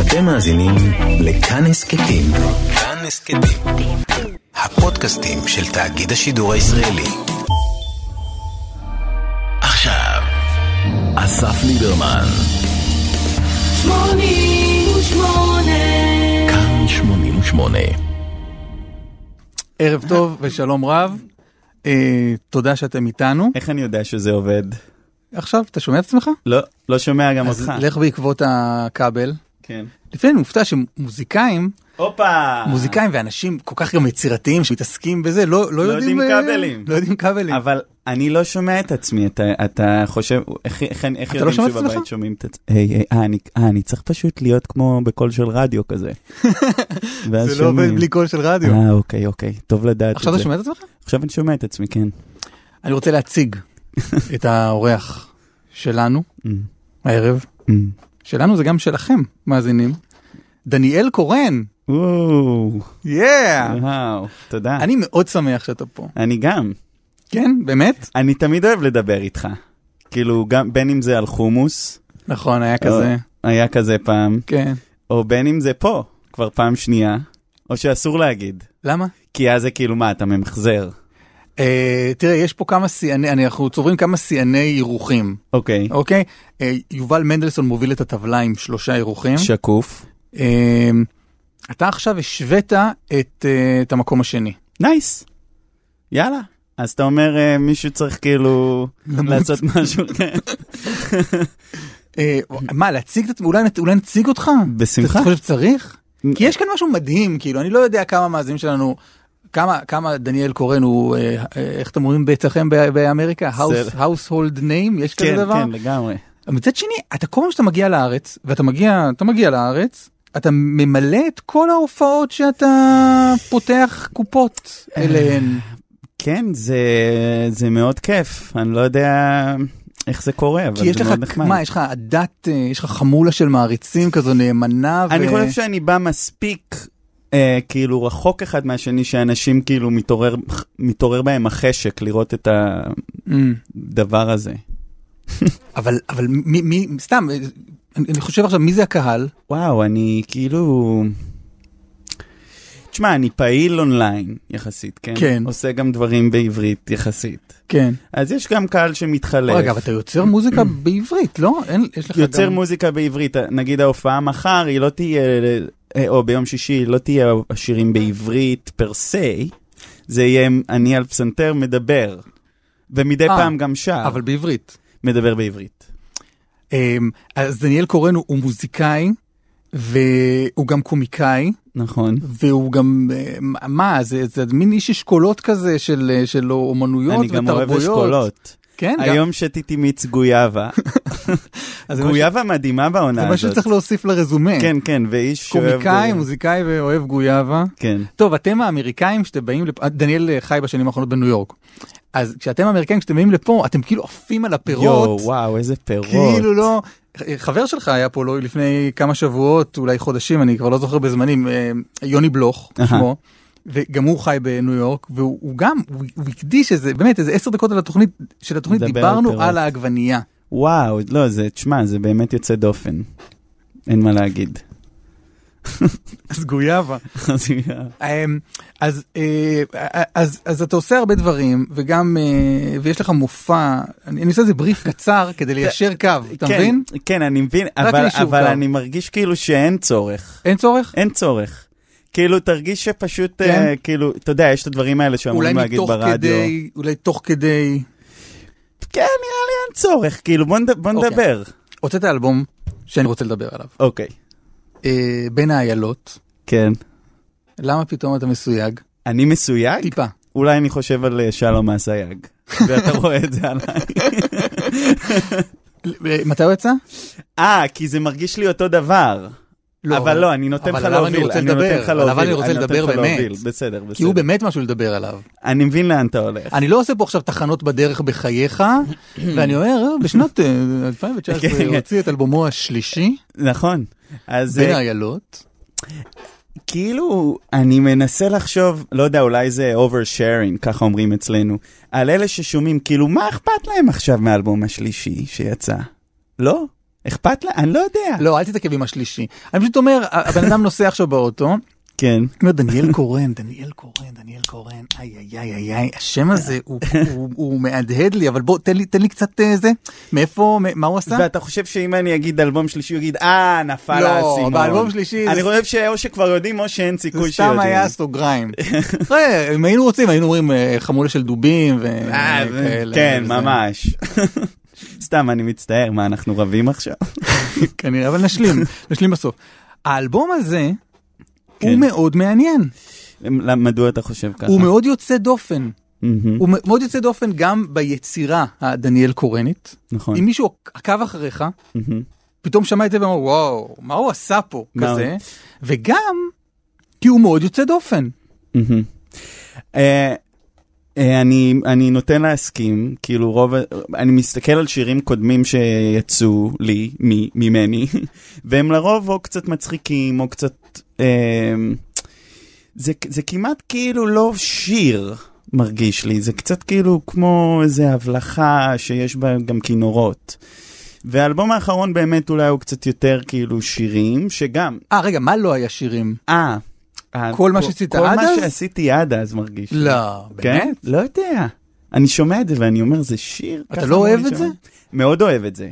אתם מאזינים לכאן הסכתים. כאן הסכתים. הפודקאסטים של תאגיד השידור הישראלי. עכשיו, אסף ליברמן. שמונים ושמונה. כאן 88. ערב טוב ושלום רב. אה, תודה שאתם איתנו. איך אני יודע שזה עובד? עכשיו, אתה שומע את עצמך? לא, לא שומע גם אז אותך. לך בעקבות הכבל. כן. לפעמים אני מופתע שמוזיקאים, הופה! מוזיקאים ואנשים כל כך גם יצירתיים שמתעסקים בזה, לא, לא, לא יודעים אה, כבלים. לא יודעים כבלים. אבל אני לא שומע את עצמי, אתה, אתה חושב, איך, איך, איך אתה לא יודעים שומע את שבבית? שומעים את עצמי? היי, היי, אה, אני, אה, אני צריך פשוט להיות כמו בקול של רדיו כזה. זה לא עובד שומעים. בלי קול של רדיו. אה, אוקיי, אוקיי, טוב לדעת את עכשיו זה. אתה שומע את עצמך? עכשיו אני שומע את עצמי, כן. אני רוצה להציג את האורח שלנו Mm, הערב. mm. שלנו זה גם שלכם, מאזינים. דניאל קורן, וואו, יאה! וואו, תודה. אני מאוד שמח שאתה פה. אני גם. כן, באמת? אני תמיד אוהב לדבר איתך. כאילו, גם בין אם זה על חומוס, נכון, היה כזה. היה כזה פעם, כן. או בין אם זה פה, כבר פעם שנייה, או שאסור להגיד. למה? כי אז זה כאילו, מה, אתה ממחזר. אה, תראה, יש פה כמה שיאני, אנחנו צוברים כמה שיאני אירוחים, אוקיי, אוקיי? אה, יובל מנדלסון מוביל את הטבלה עם שלושה אירוחים. שקוף. אה, אתה עכשיו השווית את, אה, את המקום השני. נייס. יאללה. אז אתה אומר, אה, מישהו צריך כאילו. לעשות משהו. אה, מה, להציג את? אולי, אולי נציג אותך? בשמחה. אתה חושב שצריך? כי יש כאן משהו מדהים, כאילו, אני לא יודע כמה מאזינים שלנו, כמה, כמה דניאל קורן הוא, אה, אה, איך אתם אומרים אצלכם ב- באמריקה? House- household name? יש כזה כן, דבר? כן, לגמרי. מצד שני, אתה כל פעם שאתה מגיע לארץ, ואתה מגיע, אתה מגיע לארץ, אתה ממלא את כל ההופעות שאתה פותח קופות אליהן. כן, זה, זה מאוד כיף. אני לא יודע איך זה קורה, אבל כי יש זה לך, מאוד נחמד. מה, יש לך עדת, אה, יש לך חמולה של מעריצים כזו נאמנה. אני ו- חושב שאני בא מספיק, אה, כאילו, רחוק אחד מהשני, שאנשים כאילו מתעורר, מתעורר בהם החשק לראות את הדבר הזה. אבל, אבל מי, מי, סתם, אה, אני אני חושב עכשיו, מי זה הקהל? וואו, אני כאילו... תשמע, אני פעיל אונליין יחסית, כן? כן. עושה גם דברים בעברית יחסית. כן. אז יש גם קהל שמתחלף. רגע, אבל אתה יוצר מוזיקה בעברית, לא? אין, יש לך יוצר גם... מוזיקה בעברית, נגיד ההופעה מחר, היא לא תהיה, אה, או ביום שישי, לא תהיה השירים בעברית פר סי, זה יהיה אני על פסנתר מדבר. ומדי אה, פעם גם שר, אבל בעברית. מדבר בעברית. אמ, אז דניאל קורן הוא, מוזיקאי, והוא גם קומיקאי. נכון. והוא גם, אה, מה, זה, זה מין איש אשכולות כזה של, אה, של אומנויות אני גם ותרבויות. אוהב אשכולות. כן, גם, היום שתיתי מיץ גויאבה. זה גויאבה מדהימה זה בעונה מה שצריך הזאת. להוסיף לרזומה. כן, כן, ואיש שאוהב קומיקאי, גויאבה. מוזיקאי ואוהב גויאבה. כן. טוב, אתם האמריקאים שאתם באים לפה, דניאל אה, חי בשנים האחרונות בניו יורק. אז כשאתם האמריקאים, כשאתם באים לפה, אתם כאילו עפים על הפירות. יואו, וואו, איזה פירות. כאילו לא, חבר שלך היה פה לא לפני כמה שבועות, אולי חודשים, אני כבר לא זוכר בזמנים, אה, יוני בלוך. שמו, וגם הוא חי בניו יורק, והוא הוא גם, הוא הקדיש איזה, באמת איזה עשר דקות על התוכנית, של התוכנית על דיברנו פירות. על העגבנייה. וואו, לא, זה, תשמע, זה באמת יוצא דופן. אין מה להגיד. אז גויאבה. אמ, אז, אה, אז, אז אתה עושה הרבה דברים, וגם, אה, ויש לך מופע, אני, אני עושה איזה בריף קצר כדי ליישר קו, אתה כן, מבין? כן, אני מבין, אבל, אבל. אני מרגיש כאילו שאין צורך. אין צורך? אין צורך. כאילו, תרגיש שפשוט, כן. אה, כאילו, אתה יודע, יש את הדברים האלה שאמורים להגיד ברדיו. כדי, אולי תוך כדי, כן, נראה לי אין צורך, כאילו, בוא, נד... בוא אוקיי. נדבר. הוצאת אלבום שאני רוצה לדבר עליו. אוקיי, אה, בין האיילות, כן. למה פתאום אתה מסויג? אני מסויג? טיפה. אולי אני חושב על אה, שלום אסייג. ואתה רואה את זה עליי. מתי הוא יצא? אה, כי זה מרגיש לי אותו דבר. אבל לא, אני נותן אבל לך אני להוביל. רוצה נותן לדבר, לך להוביל, אני רוצה לדבר באמת. בסדר, בסדר. כי הוא באמת משהו לדבר עליו. אני מבין לאן אתה הולך. אני לא עושה פה עכשיו תחנות בדרך בחייך, ואני אומר, "אה, בשנת אה, 2019 כן, הוא כן. הוציא את אלבומו השלישי, נכון. בין אה, האיילות. כאילו, אני מנסה לחשוב, לא יודע, אולי זה oversharing, ככה אומרים אצלנו, על אלה ששומעים, כאילו, מה אכפת להם עכשיו מהאלבום השלישי שיצא? לא? אכפת לה? אני לא יודע. לא, אל תתעכב עם השלישי. אני פשוט אומר, הבן אדם נוסע עכשיו באוטו, כן. אומר דניאל קורן, דניאל קורן, דניאל קורן, איי איי איי איי איי, השם הזה הוא- הוא- הוא מהדהד לי, אבל בוא תן לי תן לי קצת אה, זה, מאיפה, מה הוא עשה? ואתה חושב שאם אני אגיד אלבום שלישי, הוא יגיד, אה, נפל לא, האסימון. באלבום שלישי אני זה- חושב שאו שכבר יודעים או שאין זה סיכוי סתם שיודעים. היה סוגריים. אם היינו רוצים היינו אומרים אה, חמולה של דובים אה, וכאלה. כן. ממש. סתם, אני מצטער, מה, אנחנו רבים עכשיו? כנראה, אבל נשלים, נשלים בסוף. האלבום הזה הוא כן. מאוד מעניין, מדוע אתה חושב ככה? הוא מאוד יוצא דופן. הוא מאוד יוצא דופן גם ביצירה הדניאל קורנית. נכון. אם מישהו עקב אחריך. פתאום שמע את זה ואמר וואו, מה הוא עשה פה מה כזה, וגם כי הוא מאוד יוצא דופן. אני, אני נוטה להסכים, כאילו רוב, אני מסתכל על שירים קודמים שיצאו לי, מ, ממני, והם לרוב או קצת מצחיקים, או קצת... אה, זה, זה כמעט כאילו לא שיר, מרגיש לי, זה קצת כאילו כמו איזה הבלחה שיש בה גם כינורות. והאלבום האחרון באמת אולי הוא קצת יותר כאילו שירים, שגם, אה רגע, מה לא היה שירים? אה, אה, כל מה שעשית כל עד מה אז? שעשיתי עד אז מרגיש. לא, כן? באמת? לא יודע. אני שומע את זה ואני אומר, זה שיר? אתה לא אוהב להישמע?" את זה? מאוד אוהב את זה.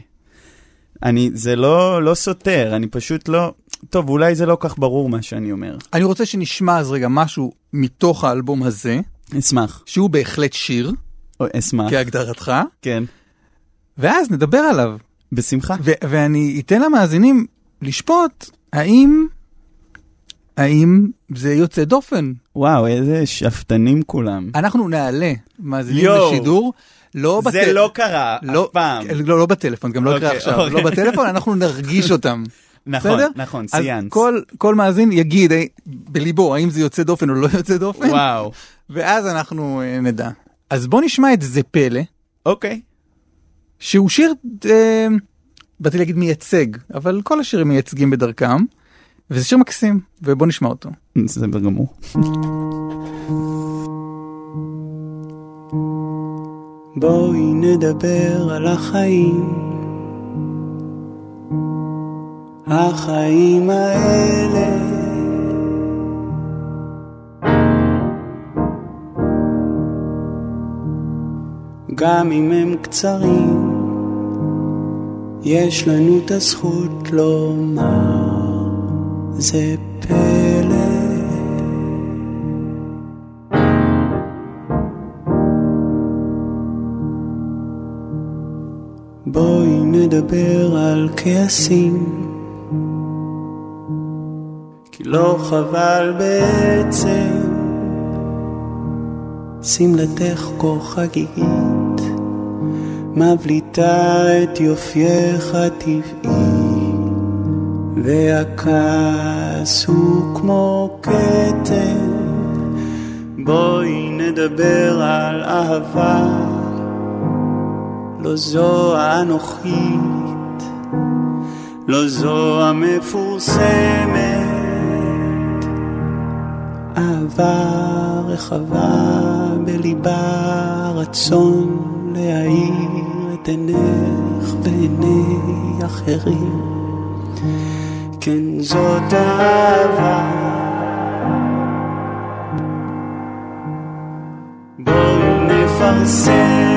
אני, זה לא, לא סותר, אני פשוט לא... טוב, אולי זה לא כך ברור מה שאני אומר. אני רוצה שנשמע אז רגע משהו מתוך האלבום הזה, אשמח. שהוא בהחלט שיר, או, אשמח. כהגדרתך, כן. ואז נדבר עליו. בשמחה. ואני אתן למאזינים לשפוט האם, האם זה יוצא דופן. וואו, איזה שאפתנים כולם. אנחנו נעלה מאזינים. לשידור, לא זה בטל- לא קרה לא, אף פעם. לא, לא בטלפון, גם לא יקרה אוקיי, עכשיו, אוקיי. לא בטלפון, אנחנו נרגיש אותם. נכון, בסדר? נכון, אז ציינת. כל, כל מאזין יגיד אה, בליבו האם זה יוצא דופן או לא יוצא דופן, וואו. ואז אנחנו אה, נדע. אז בוא נשמע את זה פלא, אוקיי. שהוא שיר, אה, באתי להגיד מייצג, אבל כל השירים מייצגים בדרכם, וזה שיר מקסים, ובוא נשמע אותו. זה בגמור. בואי נדבר על החיים. החיים האלה גם אם הם קצרים, יש לנו את הזכות לומר, זה פלא. בואי נדבר על כעסים, כי לא חבל בעצם, שמלתך כה חגיגית, מבליטה את יופייך הטבעי, והכעס הוא כמו כתם, בואי נדבר על אהבה. לא זו האנוכית, לא זו המפורסמת. אהבה רחבה בליבה, רצון להאיר את עינך בעיני אחרים. כן, זאת אהבה. בואו נפרסם אותה.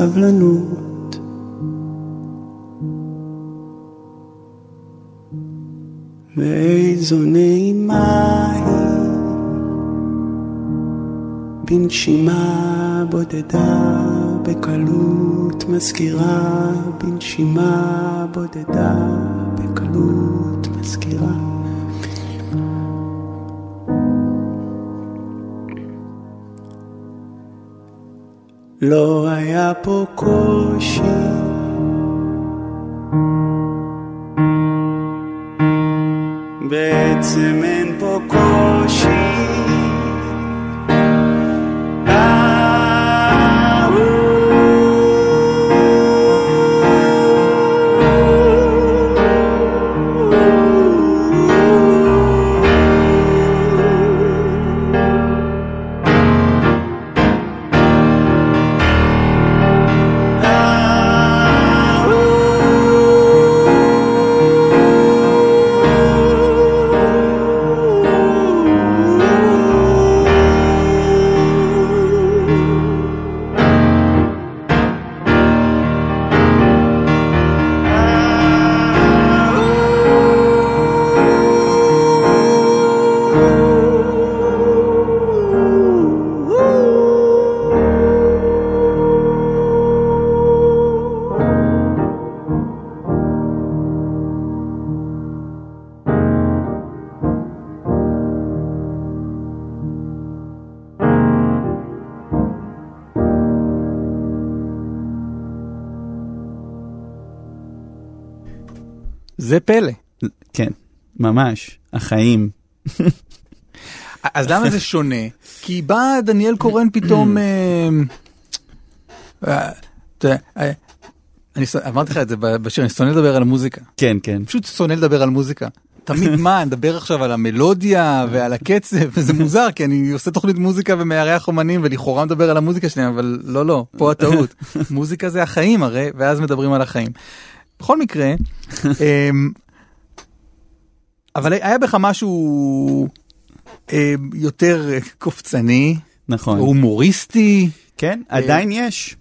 סבלנות. ואיזו נעימה היא בנשימה בודדה בקלות מזכירה בנשימה בודדה בקלות מזכירה לא היה פה זה פלא. כן, ממש, החיים. אז למה זה שונה? כי בא דניאל קורן פתאום... אה, אה, אה, אני אמרתי לך את זה בשיר, אני שונא לדבר על המוזיקה. כן, כן. פשוט שונא לדבר על מוזיקה. תמיד מה, נדבר עכשיו על המלודיה ועל הקצב, וזה מוזר, כי אני עושה תוכנית מוזיקה ומארח אומנים ולכאורה מדבר על המוזיקה שלהם, אבל לא, לא, פה הטעות. מוזיקה זה החיים הרי, ואז מדברים על החיים. בכל מקרה, אמ, אבל היה בך משהו אמ, יותר קופצני, נכון. הומוריסטי, כן, עדיין יש.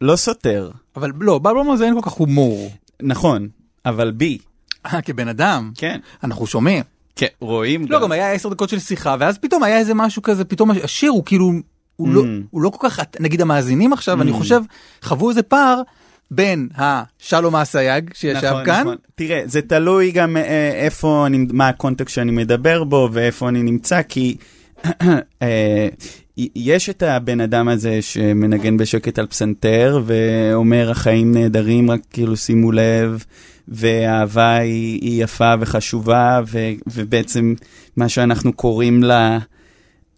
לא סותר. אבל לא, באלבום הזה אין כל כך הומור. נכון, אבל בי. אה, כבן אדם, כן. אנחנו שומעים. כן, רואים לא, גם היה עשר דקות של שיחה, ואז פתאום היה איזה משהו כזה, פתאום השיר הוא כאילו, הוא לא, Mm. הוא לא כל כך, נגיד המאזינים עכשיו, אני Mm. חושב, חוו איזה פער בין השלום אסייג שישב נכון, כאן, נכון. תראה, זה תלוי גם אה, איפה אני, מה הקונטקסט שאני מדבר בו ואיפה אני נמצא, כי אה, יש את הבן אדם הזה שמנגן בשקט על פסנתר ואומר החיים נהדרים, רק כאילו שימו לב, ואהבה היא, היא יפה וחשובה, ו, ובעצם מה שאנחנו קוראים לה...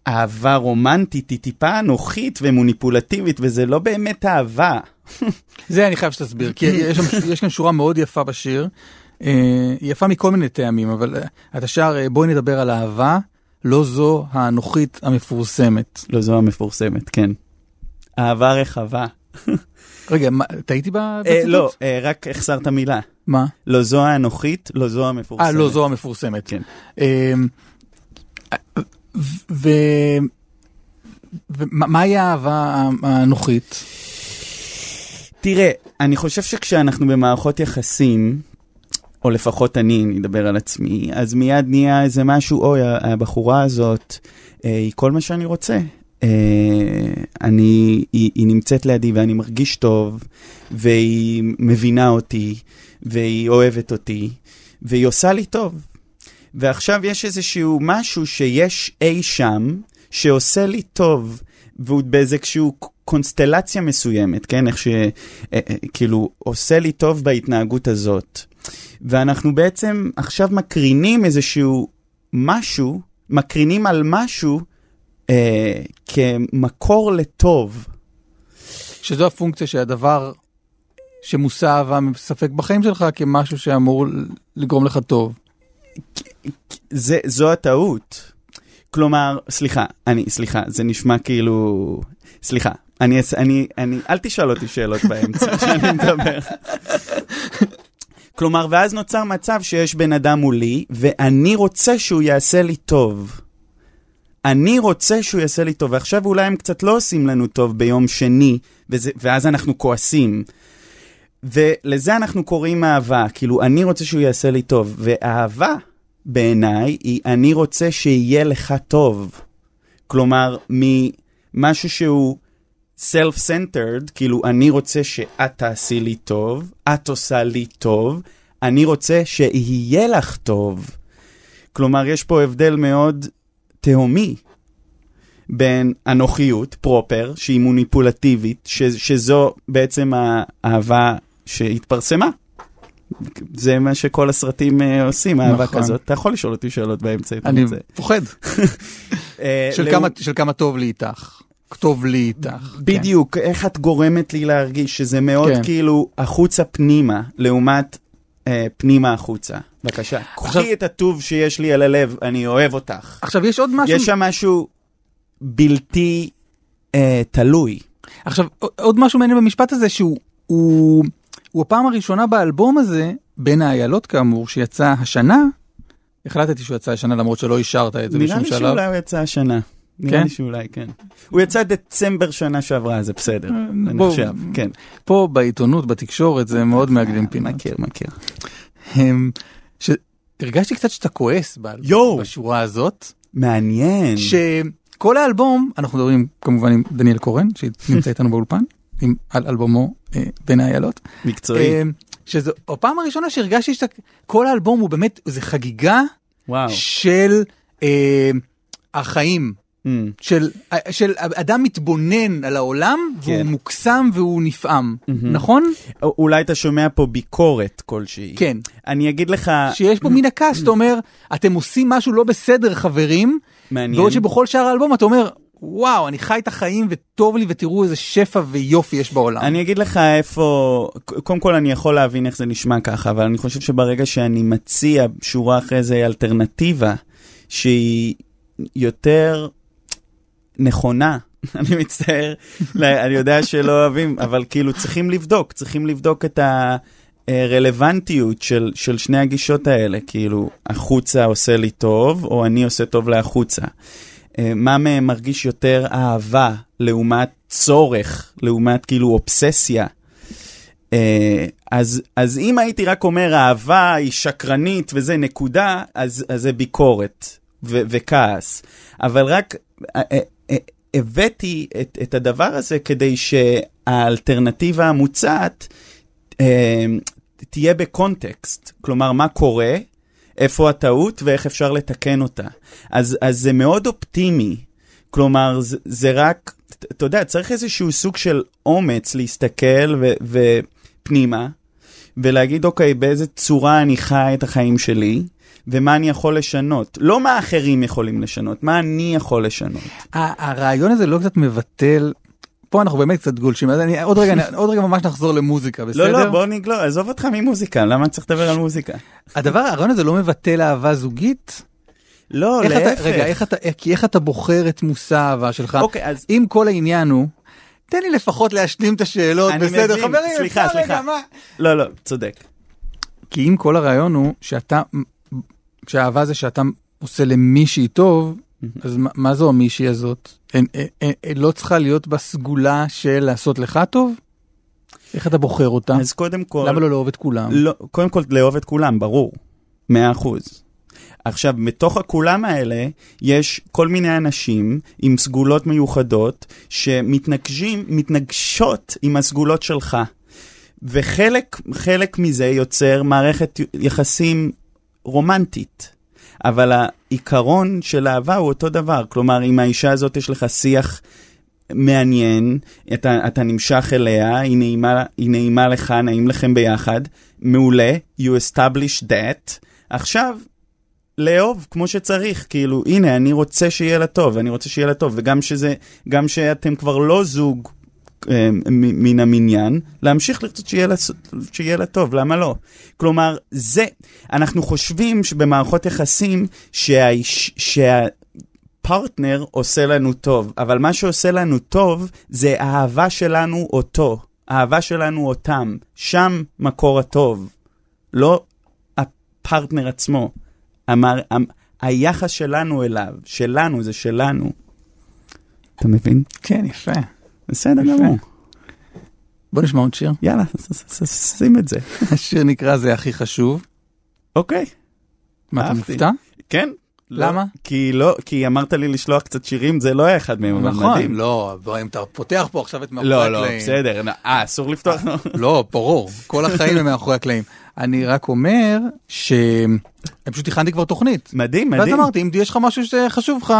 אהבה רומנטית היא טיפה אנוכית ומוניפולטיבית, וזה לא באמת אהבה. זה אני חייב שתסביר, כי יש, שם, יש כאן שורה מאוד יפה בשיר, אה, יפה מכל מיני טעמים, אבל אה, אתה שר אה, בואי נדבר על אהבה, לא זו האנוכית המפורסמת. לא זו המפורסמת, כן. אהבה רחבה. רגע, טעיתי בציטוט? לא, רק החסרת מילה. מה? לא זו האנוכית, לא זו המפורסמת. אה, לא זו המפורסמת. כן. ו... ומה מהי האהבה האנוכית? תראה, אני חושב שכשאנחנו במערכות יחסים, או לפחות אני, אני אדבר על עצמי, אז מיד נהיה איזה משהו, אוי, הבחורה הזאת, אה, היא כל מה שאני רוצה. אה, אני, היא, היא נמצאת לידי ואני מרגיש טוב, והיא מבינה אותי, והיא אוהבת אותי, והיא עושה לי טוב. ועכשיו יש איזשהו משהו שיש אי שם, שעושה לי טוב, והוא באיזשהו קונסטלציה מסוימת, כן? איך ש... אה, אה, כאילו, עושה לי טוב בהתנהגות הזאת. ואנחנו בעצם עכשיו מקרינים איזשהו משהו, מקרינים על משהו אה, כמקור לטוב. שזו הפונקציה שהדבר שמושא אהבה מספק בחיים שלך כמשהו שאמור לגרום לך טוב. זה, זו הטעות. כלומר, סליחה, אני, סליחה, זה נשמע כאילו... סליחה, אני, אני, אני, אל תשאל אותי שאלות באמצע כשאני מדבר. כלומר, ואז נוצר מצב שיש בן אדם מולי, ואני רוצה שהוא יעשה לי טוב. אני רוצה שהוא יעשה לי טוב, ועכשיו אולי הם קצת לא עושים לנו טוב ביום שני, וזה, ואז אנחנו כועסים. ולזה אנחנו קוראים אהבה, כאילו, אני רוצה שהוא יעשה לי טוב. ואהבה, בעיניי, היא אני רוצה שיהיה לך טוב. כלומר, ממשהו שהוא self-centered, כאילו אני רוצה שאת תעשי לי טוב, את עושה לי טוב, אני רוצה שיהיה לך טוב. כלומר, יש פה הבדל מאוד תהומי בין אנוכיות, פרופר, שהיא מוניפולטיבית, ש, שזו בעצם האהבה שהתפרסמה. זה מה שכל הסרטים uh, עושים, אהבה נכון. כזאת. אתה יכול לשאול אותי שאלות באמצע. אני. פוחד. אה, של כמה- של כמה טוב לי איתך. טוב לי איתך. בדיוק, איך את גורמת לי להרגיש שזה מאוד כן. כאילו החוצה פנימה, לעומת אה, פנימה החוצה. בבקשה, עכשיו- קחי את הטוב שיש לי על הלב, אני אוהב אותך. עכשיו יש עוד משהו, יש שם משהו בלתי אה, תלוי. עכשיו עוד משהו מעניין במשפט הזה שהוא הוא, הוא הפעם הראשונה באלבום הזה, בין האיילות כאמור, שיצא השנה, החלטתי שהוא יצא השנה למרות שלא אישרת את זה נראה בשום לי שלב. שאולי הוא יצא השנה. נראה כן? לי שאולי, כן. הוא יצא דצמבר שנה שעברה, זה בסדר. אני בוא- חושב, כן. פה בעיתונות, בתקשורת, זה מאוד מעגלים פינות. מכיר, מכיר. ש- הרגשתי קצת שאתה כועס באלבום. בשורה הזאת, מעניין. שכל האלבום, אנחנו מדברים כמובן עם דניאל קורן, שנמצא איתנו באולפן, עם, על אלבומו אה, בין האיילות. מקצועי. אה, שזו הפעם הראשונה שהרגשתי שכל האלבום הוא באמת, זה חגיגה וואו. של אה, החיים. Mm. של, של אדם מתבונן על העולם והוא כן. מוקסם והוא נפעם, מהמם. נכון? אולי אתה שומע פה ביקורת כלשהי. כן. אני אגיד לך, שיש פה מן הכעס, אתה אומר, אתם עושים משהו לא בסדר חברים, מעניין. בעוד שבכל שאר האלבום אתה אומר, וואו, אני חי את החיים וטוב לי ותראו איזה שפע ויופי יש בעולם. אני אגיד לך איפה, קודם כל אני יכול להבין איך זה נשמע ככה, אבל אני חושב שברגע שאני מציע שורה אחרי זה אלטרנטיבה, שהיא יותר נכונה, אני מצטער, אני יודע שלא אוהבים, אבל כאילו צריכים לבדוק, צריכים לבדוק את הרלוונטיות של, של שני הגישות האלה, כאילו, החוצה עושה לי טוב, או אני עושה טוב להחוצה. אה, מה מהם מרגיש יותר אהבה לעומת צורך, לעומת כאילו אובססיה. אה, אז, אז אם הייתי רק אומר אהבה היא שקרנית וזה נקודה, אז, אז זה ביקורת ו- וכעס. אבל רק אה, הבאתי את, את הדבר הזה כדי שהאלטרנטיבה המוצעת תהיה בקונטקסט. כלומר, מה קורה, איפה הטעות ואיך אפשר לתקן אותה. אז, אז זה מאוד אופטימי. כלומר, זה, זה רק, אתה יודע, צריך איזשהו סוג של אומץ להסתכל ו, ופנימה, ולהגיד, אוקיי, באיזה צורה אני חי את החיים שלי, ומה אני יכול לשנות. לא מה אחרים יכולים לשנות, מה אני יכול לשנות. הרעיון הזה לא קצת מבטל, פה אנחנו באמת קצת גולשים, אז אני עוד רגע, עוד רגע ממש נחזור למוזיקה, בסדר? לא, לא, בוא נגלול, עזוב אותך ממוזיקה, למה צריך לדבר על מוזיקה? הדבר, הרעיון הזה לא מבטל אהבה זוגית? לא, להפך. רגע, איך אתה, איך אתה בוחר את מושא האהבה שלך? אוקיי, אז אם כל העניין הוא, תן לי לפחות להשלים את השאלות, אני בסדר, מבין, חברים, סליחה, סליחה. רגע, מה? לא, לא, צודק. כי אם כל הרעיון הוא שאתה, שהאהבה זה שאתה עושה למישהי טוב, אז מה, מה זו המישהי הזאת? אין, אין, אין, אין, לא צריכה להיות בסגולה של לעשות לך טוב? איך אתה בוחר אותה? אז קודם כל... למה לא לאהוב את כולם? לא, קודם כל לאהוב את כולם, ברור. מאה אחוז. עכשיו, מתוך הכולם האלה, יש כל מיני אנשים עם סגולות מיוחדות שמתנגשים, מתנגשות עם הסגולות שלך. וחלק חלק מזה יוצר מערכת יחסים רומנטית. אבל העיקרון של אהבה הוא אותו דבר. כלומר, עם האישה הזאת יש לך שיח מעניין, אתה, אתה נמשך אליה, היא נעימה, היא נעימה לך, נעים לכם ביחד, מעולה, you establish that. עכשיו, לאהוב כמו שצריך, כאילו, הנה, אני רוצה שיהיה לה טוב, אני רוצה שיהיה לה טוב, וגם שזה, גם שאתם כבר לא זוג מן המניין, להמשיך לרצות שיהיה לה, שיהיה לה טוב, למה לא? כלומר, זה, אנחנו חושבים שבמערכות יחסים, שהאיש, שה... פרטנר עושה לנו טוב, אבל מה שעושה לנו טוב זה האהבה שלנו אותו, האהבה שלנו אותם, שם מקור הטוב, לא הפרטנר עצמו. המר... ה... היחס שלנו אליו, שלנו זה שלנו. אתה מבין? כן, יפה. בסדר. גמור. בוא נשמע עוד שיר. יאללה, ש- ש- ש- שים את זה. השיר נקרא זה הכי חשוב. אוקיי, מה, אתה. מופתע? כן, למה? כי לא, כי אמרת לי לשלוח קצת שירים, זה לא היה אחד מהם, אבל נכון, מדהים. לא, בוא, אם אתה פותח פה עכשיו את מאחורי לא, הקלעים. לא, בסדר, אה, אסור לפתוח? לא, ברור, כל החיים הם מאחורי הקלעים. אני רק אומר שהם פשוט הכנתי כבר תוכנית. מדהים, ואז מדהים. אמרתי, אם יש לך משהו שחשוב לך,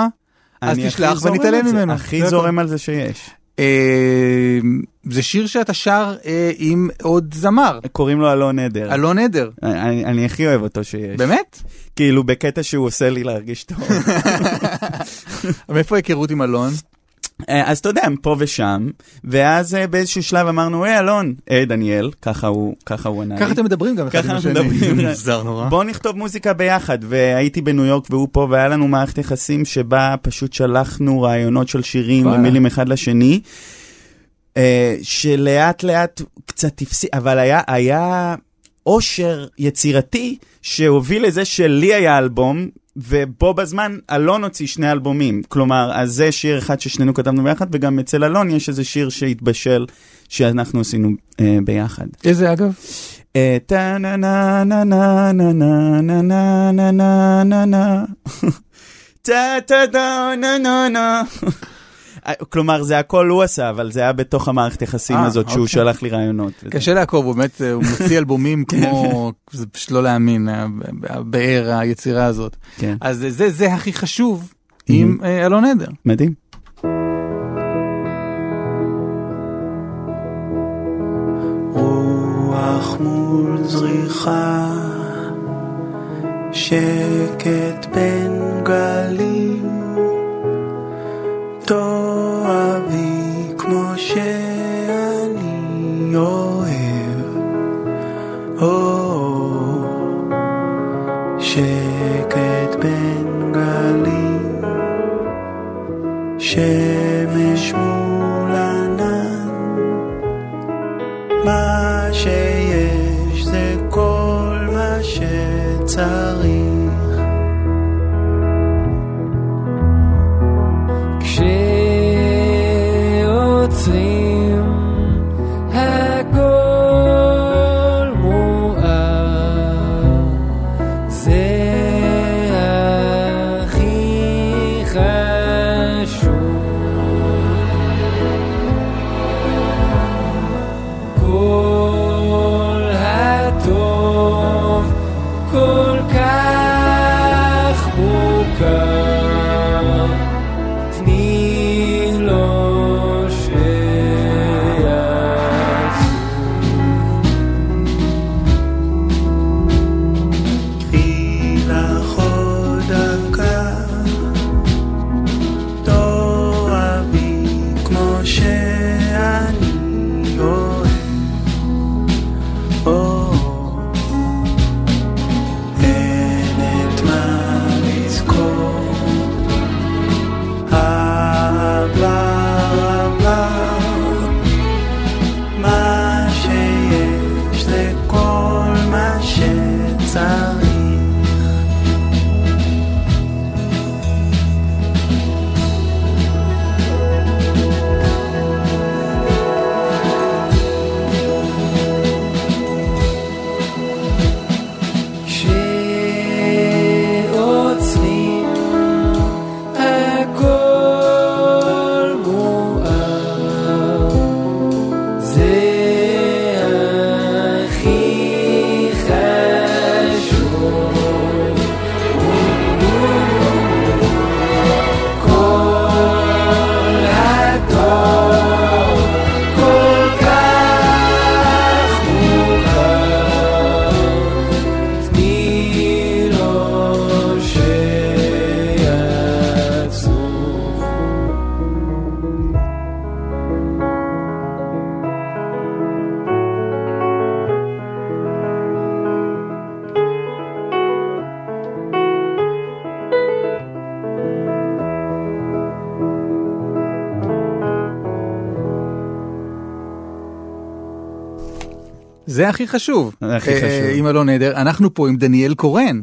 אז אני תשלח ונתעלם ממנו. הכי. זורם על זה שיש. אה, זה שיר שאתה שר אה, עם עוד זמר, קוראים לו אלון עדר. אלון עדר. אני אני הכי אוהב אותו שיש. באמת? כאילו, בקטע שהוא עושה לי להרגיש טוב. מאיפה ההיכרות עם אלון? אה, אז אתה יודע, פה ושם, ואז אה, באיזשהו שלב אמרנו, היי אלון, היי דניאל, ככה הוא ככה הוא ענה לי. ככה אתם מדברים גם אחד ככה עם אנחנו השני. מוזר נורא. בוא נכתוב מוזיקה ביחד, והייתי בניו יורק והוא פה, והיה לנו מערכת יחסים שבה פשוט שלחנו רעיונות של שירים. ומילים אחד לשני, אה, שלאט לאט קצת הפסיק, אבל היה, היה עושר יצירתי שהוביל לזה שלי היה אלבום, ובו בזמן אלון הוציא שני אלבומים. כלומר, אז זה שיר אחד ששנינו כתבנו ביחד, וגם אצל אלון יש איזה שיר שהתבשל, שאנחנו עשינו אה, ביחד. איזה אגב? טה נה נה נה נה נה נה נה נה נה נה נה נה טה טה טה נה נה נה כלומר זה הכל הוא עשה אבל זה היה בתוך המערכת יחסים אה, הזאת שהוא אוקיי. שלח לי רעיונות. וזה. קשה לעקוב, הוא באמת, הוא מוציא אלבומים כמו, זה פשוט לא להאמין, הבאר היצירה הזאת. כן, אז זה, זה הכי חשוב עם אה, אלון עדר. מדהים. רוח מול זריחה, שקט בין גלים, תאהבי כמו שאני אוהב, או, שקט בין גלים, שמש זה הכי חשוב. הכי אה, חשוב. עם אלון עדר. אנחנו פה עם דניאל קורן.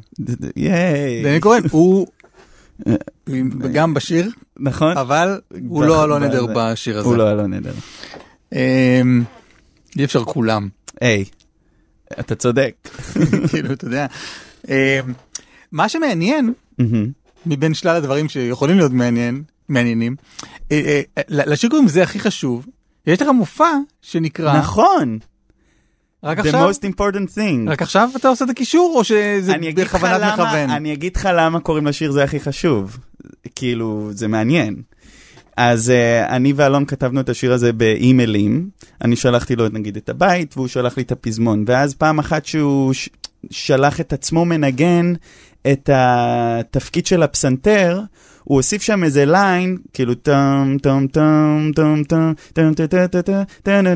ייי. דניאל קורן, הוא עם- גם בשיר, נכון? אבל הוא לא אלון עדר בשיר הזה. הוא לא אלון עדר. אמ, אי אפשר כולם. היי, אתה צודק. כאילו, אתה יודע. אמ, מה שמעניין. מבין שלל הדברים שיכולים להיות מעניין, מעניינים, אה, אה, לשיר קוראים זה הכי חשוב. יש לך מופע שנקרא, נכון, רק the עכשיו, most important thing. רק עכשיו אתה עושה את הקישור או שזה בכוונת מכוון? אני אגיד לך למה קוראים לשיר זה הכי חשוב. כאילו, זה מעניין. אז uh, אני ואלון כתבנו את השיר הזה באימיילים, אני שלחתי לו נגיד את הבית והוא שלח לי את הפזמון, ואז פעם אחת שהוא ש- שלח את עצמו מנגן את התפקיד של הפסנתר, הוא הוסיף שם איזה line, כאילו טם טם טם טם טם טם טם טם טם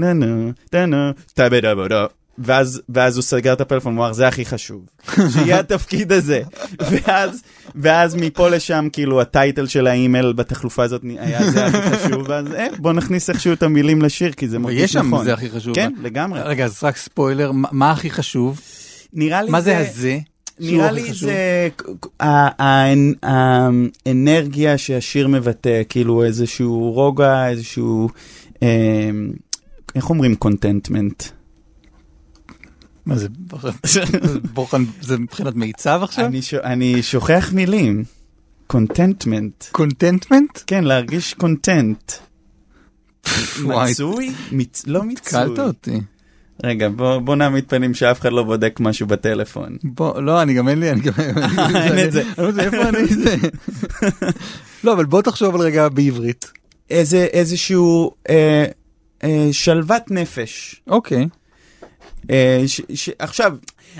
טם טם טה בדה בדה. ואז, ואז הוא סגר את הפלאפון, הוא אמר, זה הכי חשוב, שיהיה התפקיד הזה. ואז, ואז מפה לשם, כאילו, ה title של האימייל בתחלופה הזאת היה זה הכי חשוב, ואז אה, בוא נכניס איכשהו את המילים לשיר, כי זה מרגיש ויש נכון. שם זה הכי חשוב. כן, לגמרי. רגע, אז רק ספוילר, מה- מה הכי חשוב? נראה לי מה זה הזה? נראה לי? זה האנרגיה שהשיר מבטא, כאילו איזשהו רוגע, איזשהו, אה, איך אומרים contentment? מה זה, בוחן, זה מבחינת מיצב עכשיו? אני שוכח מילים. contentment. contentment? כן, להרגיש content. מצוי? מצ- לא מצוי. התקלת אותי. רגע, בוא בוא נעמיד פנים שאף אחד לא בודק משהו בטלפון. בוא, לא, אני גם אין לי, אני גם אין את זה. אני לא יודע איפה אני זה. לא, אבל בוא תחשוב על רגע בעברית. איזה, איזשהו אה, אה, שלוות נפש. אוקיי. אה, ש, ש, עכשיו,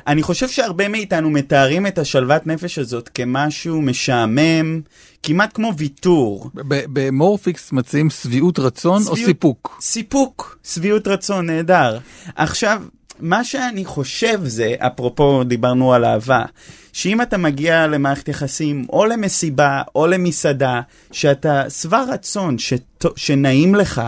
אני חושב שהרבה מאיתנו מתארים את השלוות נפש הזאת כמשהו משעמם, כמעט כמו ויתור. במורפיקס מציעים שביעות רצון או שביעות- סיפוק? סיפוק, שביעות רצון, נהדר. עכשיו, מה שאני חושב זה, אפרופו דיברנו על אהבה, שאם אתה מגיע למערכת יחסים או למסיבה או למסעדה, שאתה שבע רצון, שט... שנעים לך,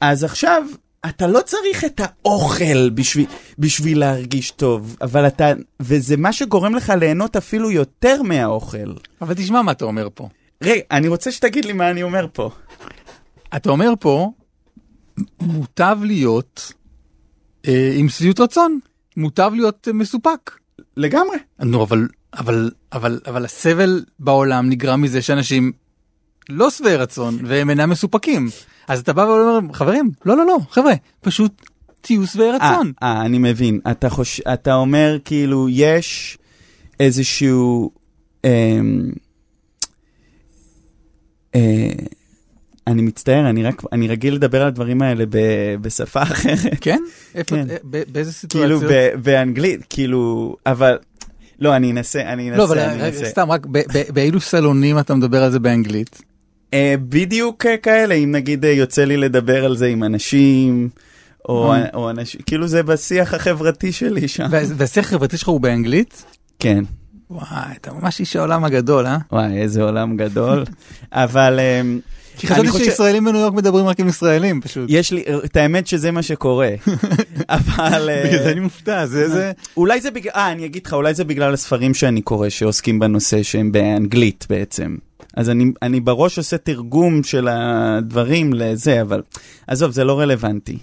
אז עכשיו אתה לא צריך את האוכל בשביל, בשביל להרגיש טוב, אבל אתה, וזה מה שגורם לך ליהנות אפילו יותר מהאוכל. אבל תשמע מה אתה אומר פה. רגע, אני רוצה שתגיד לי מה אני אומר פה. אתה אומר פה, מוטב להיות אה, עם שביעות רצון, מוטב להיות אה, מסופק. לגמרי. נו, אבל, אבל, אבל, אבל הסבל בעולם נגרם מזה שאנשים לא שבעי רצון והם אינם מסופקים. אז אתה בא ואומר, חברים, לא, לא, לא, חבר'ה, פשוט תהיו שבעי רצון. אה, אה, אני מבין. אתה, חוש... אתה אומר כאילו יש איזשהו... אה, אה, אני מצטער, אני רק, אני רגיל לדבר על הדברים האלה ב, בשפה אחרת. כן? איפה, כן. אה, באיזה כאילו סיטואציות? ב, באנגלית, כאילו, אבל... לא, אני אנסה, אני אנסה, לא, אבל אני אנסה. סתם, רק ב- ב- באילו סלונים אתה מדבר על זה באנגלית? אה, בדיוק כאלה, אם נגיד אה, יוצא לי לדבר על זה עם אנשים, או, אה. או אנשים, כאילו זה בשיח החברתי שלי שם. וה- והשיח החברתי שלך הוא באנגלית? כן. וואי, אתה ממש איש העולם הגדול, אה? וואי, איזה עולם גדול. אבל כי חשבתי חושב- שישראלים בניו יורק מדברים רק עם ישראלים, פשוט. יש לי, את האמת שזה מה שקורה. אבל בגלל זה אני מופתע, זה זה... אולי זה בגלל, אה, אני אגיד לך, אולי זה בגלל הספרים שאני קורא שעוסקים בנושא שהם באנגלית בעצם. אז אני, אני בראש עושה תרגום של הדברים לזה, אבל עזוב, זה לא רלוונטי.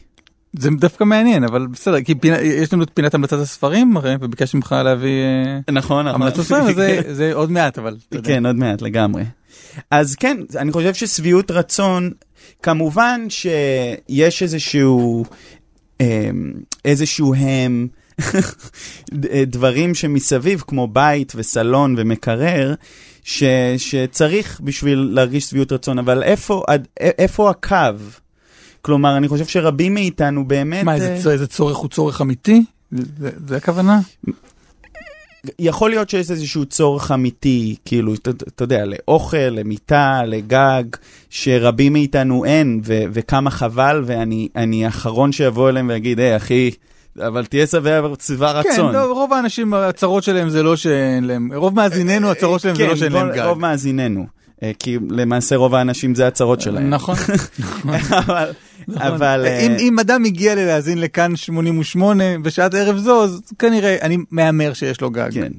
זה דווקא מעניין, אבל בסדר, כי פינה- יש לנו את פינת המלצת הספרים, הרי, וביקשתי ממך להביא אה, נכון, נכון. המלצות ספרים, אז זה- זה עוד מעט, אבל... כן, עוד מעט, לגמרי. אז כן, אני חושב ששביעות רצון, כמובן שיש איזשהו, אמ, איזשהו הם, דברים שמסביב, כמו בית וסלון ומקרר, ש, שצריך בשביל להרגיש שביעות רצון, אבל איפה, עד, איפה הקו? כלומר, אני חושב שרבים מאיתנו באמת... מה, אה, איזה צ- איזה צורך הוא צורך אמיתי? זה- זה הכוונה? יכול להיות שיש איזשהו צורך אמיתי, כאילו, אתה, יודע, לאוכל, למיטה, לגג, שרבים מאיתנו אין, ו, וכמה חבל, ואני אני האחרון שיבוא אליהם ויגיד, היי, אחי, אבל תהיה שבע כן, רצון. לא, רוב האנשים, הצרות שלהם זה לא שאין להם, רוב מאזיננו, הצרות שלהם זה לא שאין להם כן, גג. רוב מאזיננו. אה, כי למעשה רוב האנשים זה הצרות שלהם. נכון. אבל, אבל, אה, אם, אדם הגיע לי לכאן 88 בשעת ערב זו, אז כנראה, אני מהמר שיש לו גג. כן.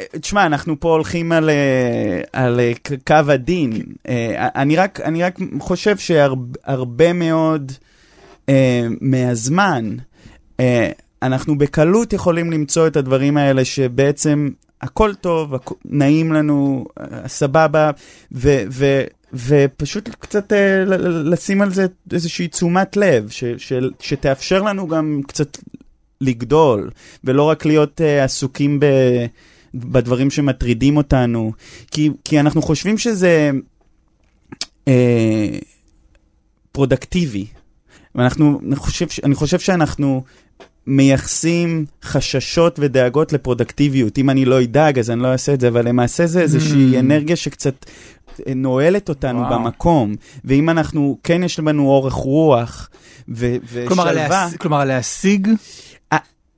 אה, תשמע, אנחנו פה הולכים על, אה, על אה, קו הדין. אה, אני רק, אני רק חושב שהרבה מאוד אה, מהזמן, אה, אנחנו בקלות יכולים למצוא את הדברים האלה שבעצם הכל טוב, נעים לנו, אה, סבבה, ו, ו, ופשוט קצת אה, לשים על זה איזושהי תשומת לב, ש, של, שתאפשר לנו גם קצת לגדול, ולא רק להיות אה, עסוקים ב, בדברים שמטרידים אותנו, כי, כי אנחנו חושבים שזה אה, פרודקטיבי. ואנחנו, אני חושב, ש- אני חושב שאנחנו מייחסים חששות ודאגות לפרודקטיביות. אם אני לא אדאג, אז אני לא אעשה את זה, אבל למעשה זה איזושהי Mm. אנרגיה שקצת אה, נועלת אותנו וואו. במקום. ואם אנחנו, כן יש לנו אורך רוח ו- כלומר, ושלווה, להש- כלומר להשיג,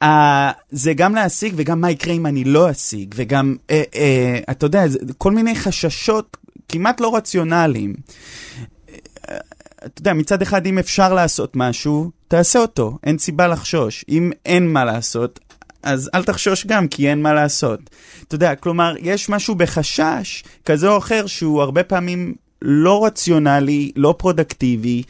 אה, זה גם להשיג וגם מה יקרה אם אני לא אשיג, וגם, אה, אה, אתה יודע, כל מיני חששות כמעט לא רציונליים. אתה יודע, מצד אחד, אם אפשר לעשות משהו, תעשה אותו, אין סיבה לחשוש. אם אין מה לעשות, אז אל תחשוש גם, כי אין מה לעשות. אתה יודע, כלומר, יש משהו בחשש כזה או אחר שהוא הרבה פעמים לא רציונלי, לא פרודקטיבי,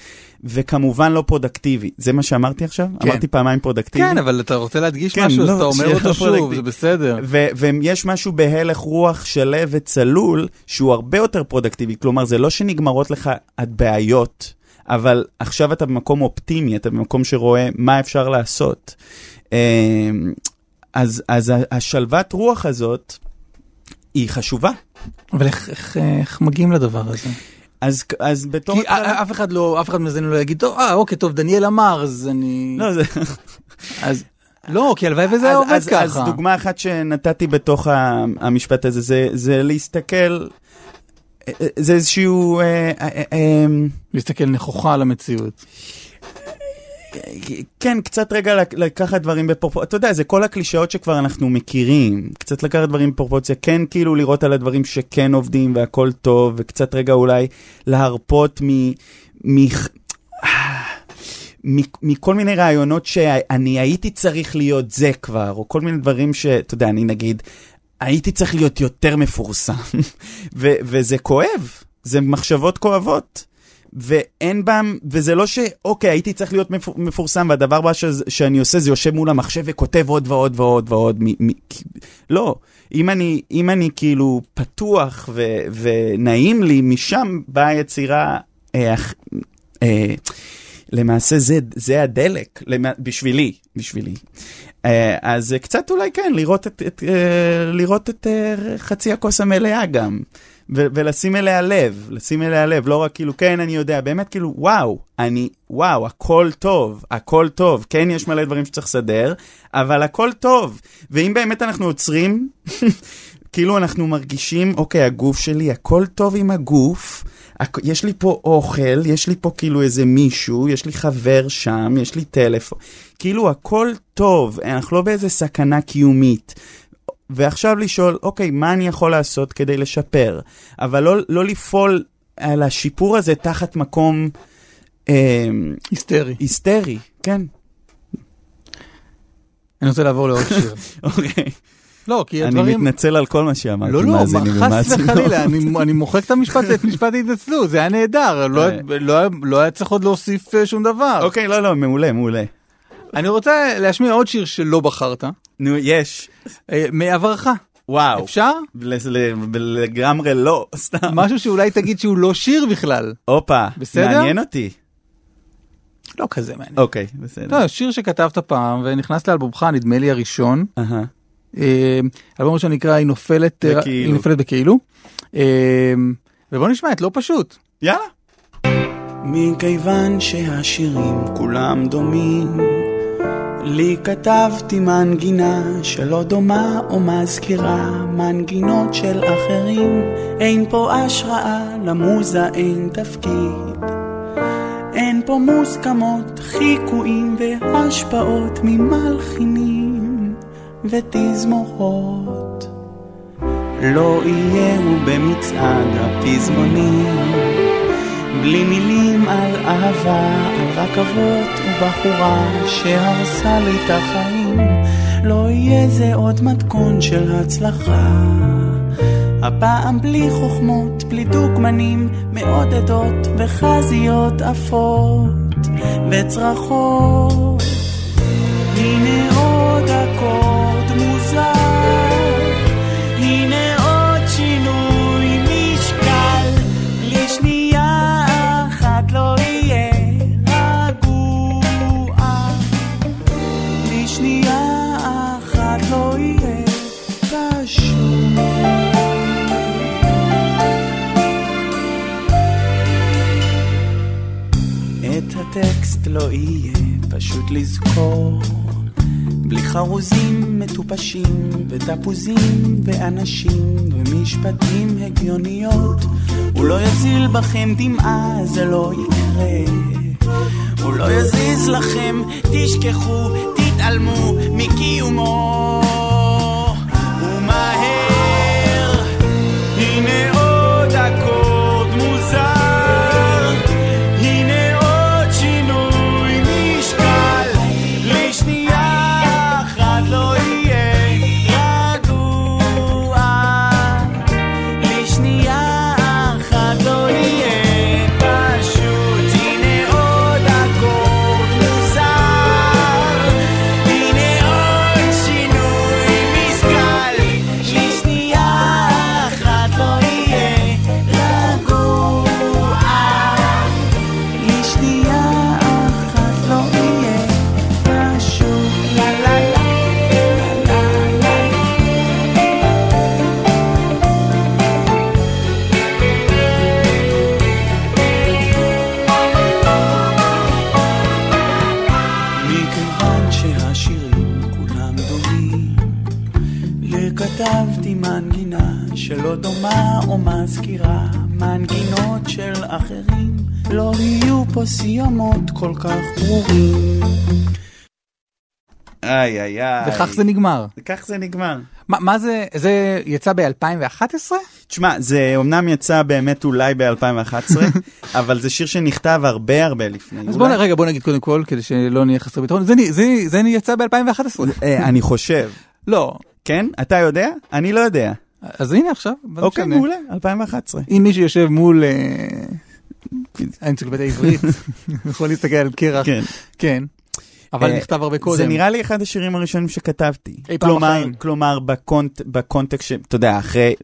וכמובן לא פרודקטיבי. זה מה שאמרתי עכשיו? כן. אמרתי פעמיים פרודקטיבי? כן, אבל אתה רוצה להדגיש כן, משהו, אז לא, אתה אומר אותו שוב, פרודקטיבי. זה בסדר. ו- ויש משהו בהלך רוח שלו וצלול שהוא הרבה יותר פרודקטיבי, כלומר זה לא שנגמרות לך הבעיות, אבל עכשיו אתה במקום אופטימי, אתה במקום שרואה מה אפשר לעשות. אמ, אז, אז השלוות רוח הזאת היא חשובה. אבל איך- איך איך מגיעים לדבר הזה? אז, אז בתור... כי א- אף אחד לא, אף אחד מאזינו לא יגיד, "טוב, אה, אוקיי, טוב, דניאל אמר, אז אני... לא, זה... אז... לא, כי הלוואי וזה היה עובד אז, ככה. אז דוגמה אחת שנתתי בתוך המשפט הזה, זה, זה להסתכל, זה איזשהו... אה, אה, אה, להסתכל נכוחה על המציאות. כן, קצת רגע לק- לקחת דברים בפרופורציה, אתה יודע, זה כל הקלישאות שכבר אנחנו מכירים, קצת לקחת דברים בפרופורציה, כן כאילו לראות על הדברים שכן עובדים והכל טוב, וקצת רגע אולי להרפות. מ... מ- מכל מיני רעיונות שאני הייתי צריך להיות זה כבר, או כל מיני דברים שאתה יודע, אני נגיד, הייתי צריך להיות יותר מפורסם, ו- וזה כואב, זה מחשבות כואבות. ואין בהם, וזה לא שאוקיי, הייתי צריך להיות מפור, מפורסם, והדבר הבא ש, שאני עושה זה יושב מול המחשב וכותב עוד ועוד ועוד ועוד. מ, מ, לא, אם אני, אם אני כאילו פתוח ו, ונעים לי, משם באה היצירה, אה, אה, למעשה זה, זה הדלק, למע... בשבילי, בשבילי. אה, אז קצת אולי כן, לראות את, את, אה, לראות את אה, חצי הכוס המלאה גם. ו- ולשים אליה לב, לשים אליה לב, לא רק כאילו, כן, אני יודע, באמת כאילו, וואו, אני, וואו, הכל טוב, הכל טוב, כן, יש מלא דברים שצריך לסדר, אבל הכל טוב. ואם באמת אנחנו עוצרים, כאילו אנחנו מרגישים, אוקיי, הגוף שלי, הכל טוב עם הגוף, יש לי פה אוכל, יש לי פה כאילו איזה מישהו, יש לי חבר שם, יש לי טלפון, כאילו הכל טוב, אנחנו לא באיזה סכנה קיומית. ועכשיו לשאול, אוקיי, מה אני יכול לעשות כדי לשפר? אבל לא, לא לפעול על השיפור הזה תחת מקום אה, היסטרי. היסטרי, כן. אני רוצה לעבור לעוד שיר. אוקיי. לא, כי אני הדברים... מתנצל על כל מה שאמרתי, לא, לא, חס. וחלילה, אני, אני מוחק את המשפט, את משפט ההתנצלות, זה היה נהדר, לא, היה- לא, לא היה צריך עוד להוסיף אה, שום דבר. אוקיי, לא, לא, מעולה, מעולה. אני רוצה להשמיע עוד שיר שלא בחרת, נו, יש. אה, מעברך. וואו. אפשר? לגמרי לא, סתם. משהו שאולי תגיד שהוא לא שיר בכלל. הופה, בסדר? מעניין אותי. לא כזה מעניין. אוקיי, בסדר. לא, שיר שכתבת פעם ונכנס לאלבומך, נדמה לי הראשון. אהה. אה, האלבום הראשון נקרא היא נופלת, אה, בכאילו. היא נופלת בכאילו. ובוא נשמע את לא פשוט. יאללה. מכיוון שהשירים כולם דומים, לי כתבתי מנגינה שלא דומה או מזכירה מנגינות של אחרים. אין פה השראה, למוזה אין תפקיד. אין פה מוסכמות, חיקויים והשפעות ממלחינים ותזמורות. לא יהיו במצעד הפזמונים. בלי מילים על אהבה, על רכבות ובחורה שהרסה לי את החיים. לא יהיה זה עוד מתכון של הצלחה. הפעם בלי חוכמות, בלי דוגמנים, מעודדות וחזיות עפות וצרחות. הנה עוד אקורד לא יהיה, פשוט לזכור. בלי חרוזים מטופשים ותפוזים ואנשים ומשפטים הגיוניות. הוא לא יזיל בכם דמעה, זה לא יקרה. הוא לא יזיז לכם, תשכחו, תתעלמו מקיומו כל כך ברורים איי איי איי. וכך זה נגמר. וכך זה נגמר. מה מה זה, זה יצא ב-2011? תשמע, זה אומנם יצא באמת אולי ב-2011, אבל זה שיר שנכתב הרבה הרבה לפני. אז בוא אולי- נ- רגע בוא נגיד קודם כל כדי שלא נהיה חסרי ביטחון זה נ- זה- זה יצא ב-2011. אה, אני חושב. לא. כן? אתה יודע? אני לא יודע. אז הנה עכשיו. זה אוקיי? מעולה, 2011. אם מישהו יושב מול אה, האנציקלופדיה העברית, יכול להסתכל על קרח, כן. כן, אבל אה, נכתב הרבה קודם. זה נראה לי אחד השירים הראשונים שכתבתי. אי פעם כלומר, בחיים. כלומר בקונט, בקונטקסט, ש- אתה יודע, אחרי,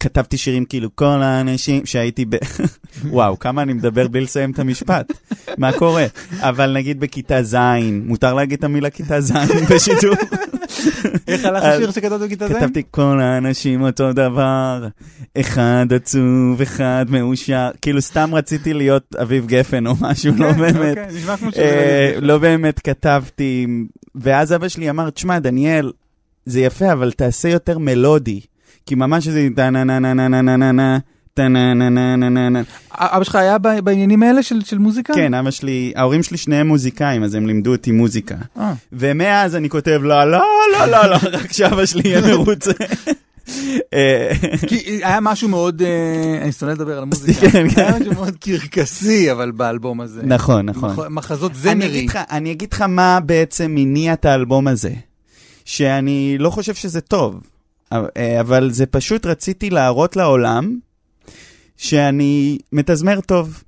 כתבתי שירים כאילו כל האנשים שהייתי ב... וואו, כמה אני מדבר בלי לסיים את המשפט. מה קורה? אבל נגיד בכיתה ז', מותר להגיד את המילה כיתה ז' בשידור? איך הלך השיר שכתבת בכיתה ז'? כתבתי כל האנשים אותו דבר, אחד עצוב, אחד מאושר, כאילו סתם רציתי להיות אביב גפן או משהו, לא באמת. אוקיי, אה. לא באמת כתבתי, ואז אבא שלי אמר, תשמע, דניאל, זה יפה, אבל תעשה יותר מלודי. כי ממש זה נה נה נה נה נה נה נה אבא שלך היה בעניינים האלה של של מוזיקה? כן, אבא שלי, ההורים שלי שניהם מוזיקאים, אז הם לימדו אותי מוזיקה. אה. ומאז אני כותב, לא, לא, לא, לא, לא, רק שאבא שלי יהיה מרוצה. אה, כי היה משהו מאוד, אה, אני שונא לדבר על המוזיקה, כן, כן. היה משהו מאוד קרקסי אבל באלבום הזה. נכון, נכון. מח- מחזות זמרי. אני אגיד לך מה בעצם הניע את האלבום הזה. שאני לא חושב שזה טוב, אבל זה פשוט רציתי להראות לעולם שאני מתזמר טוב.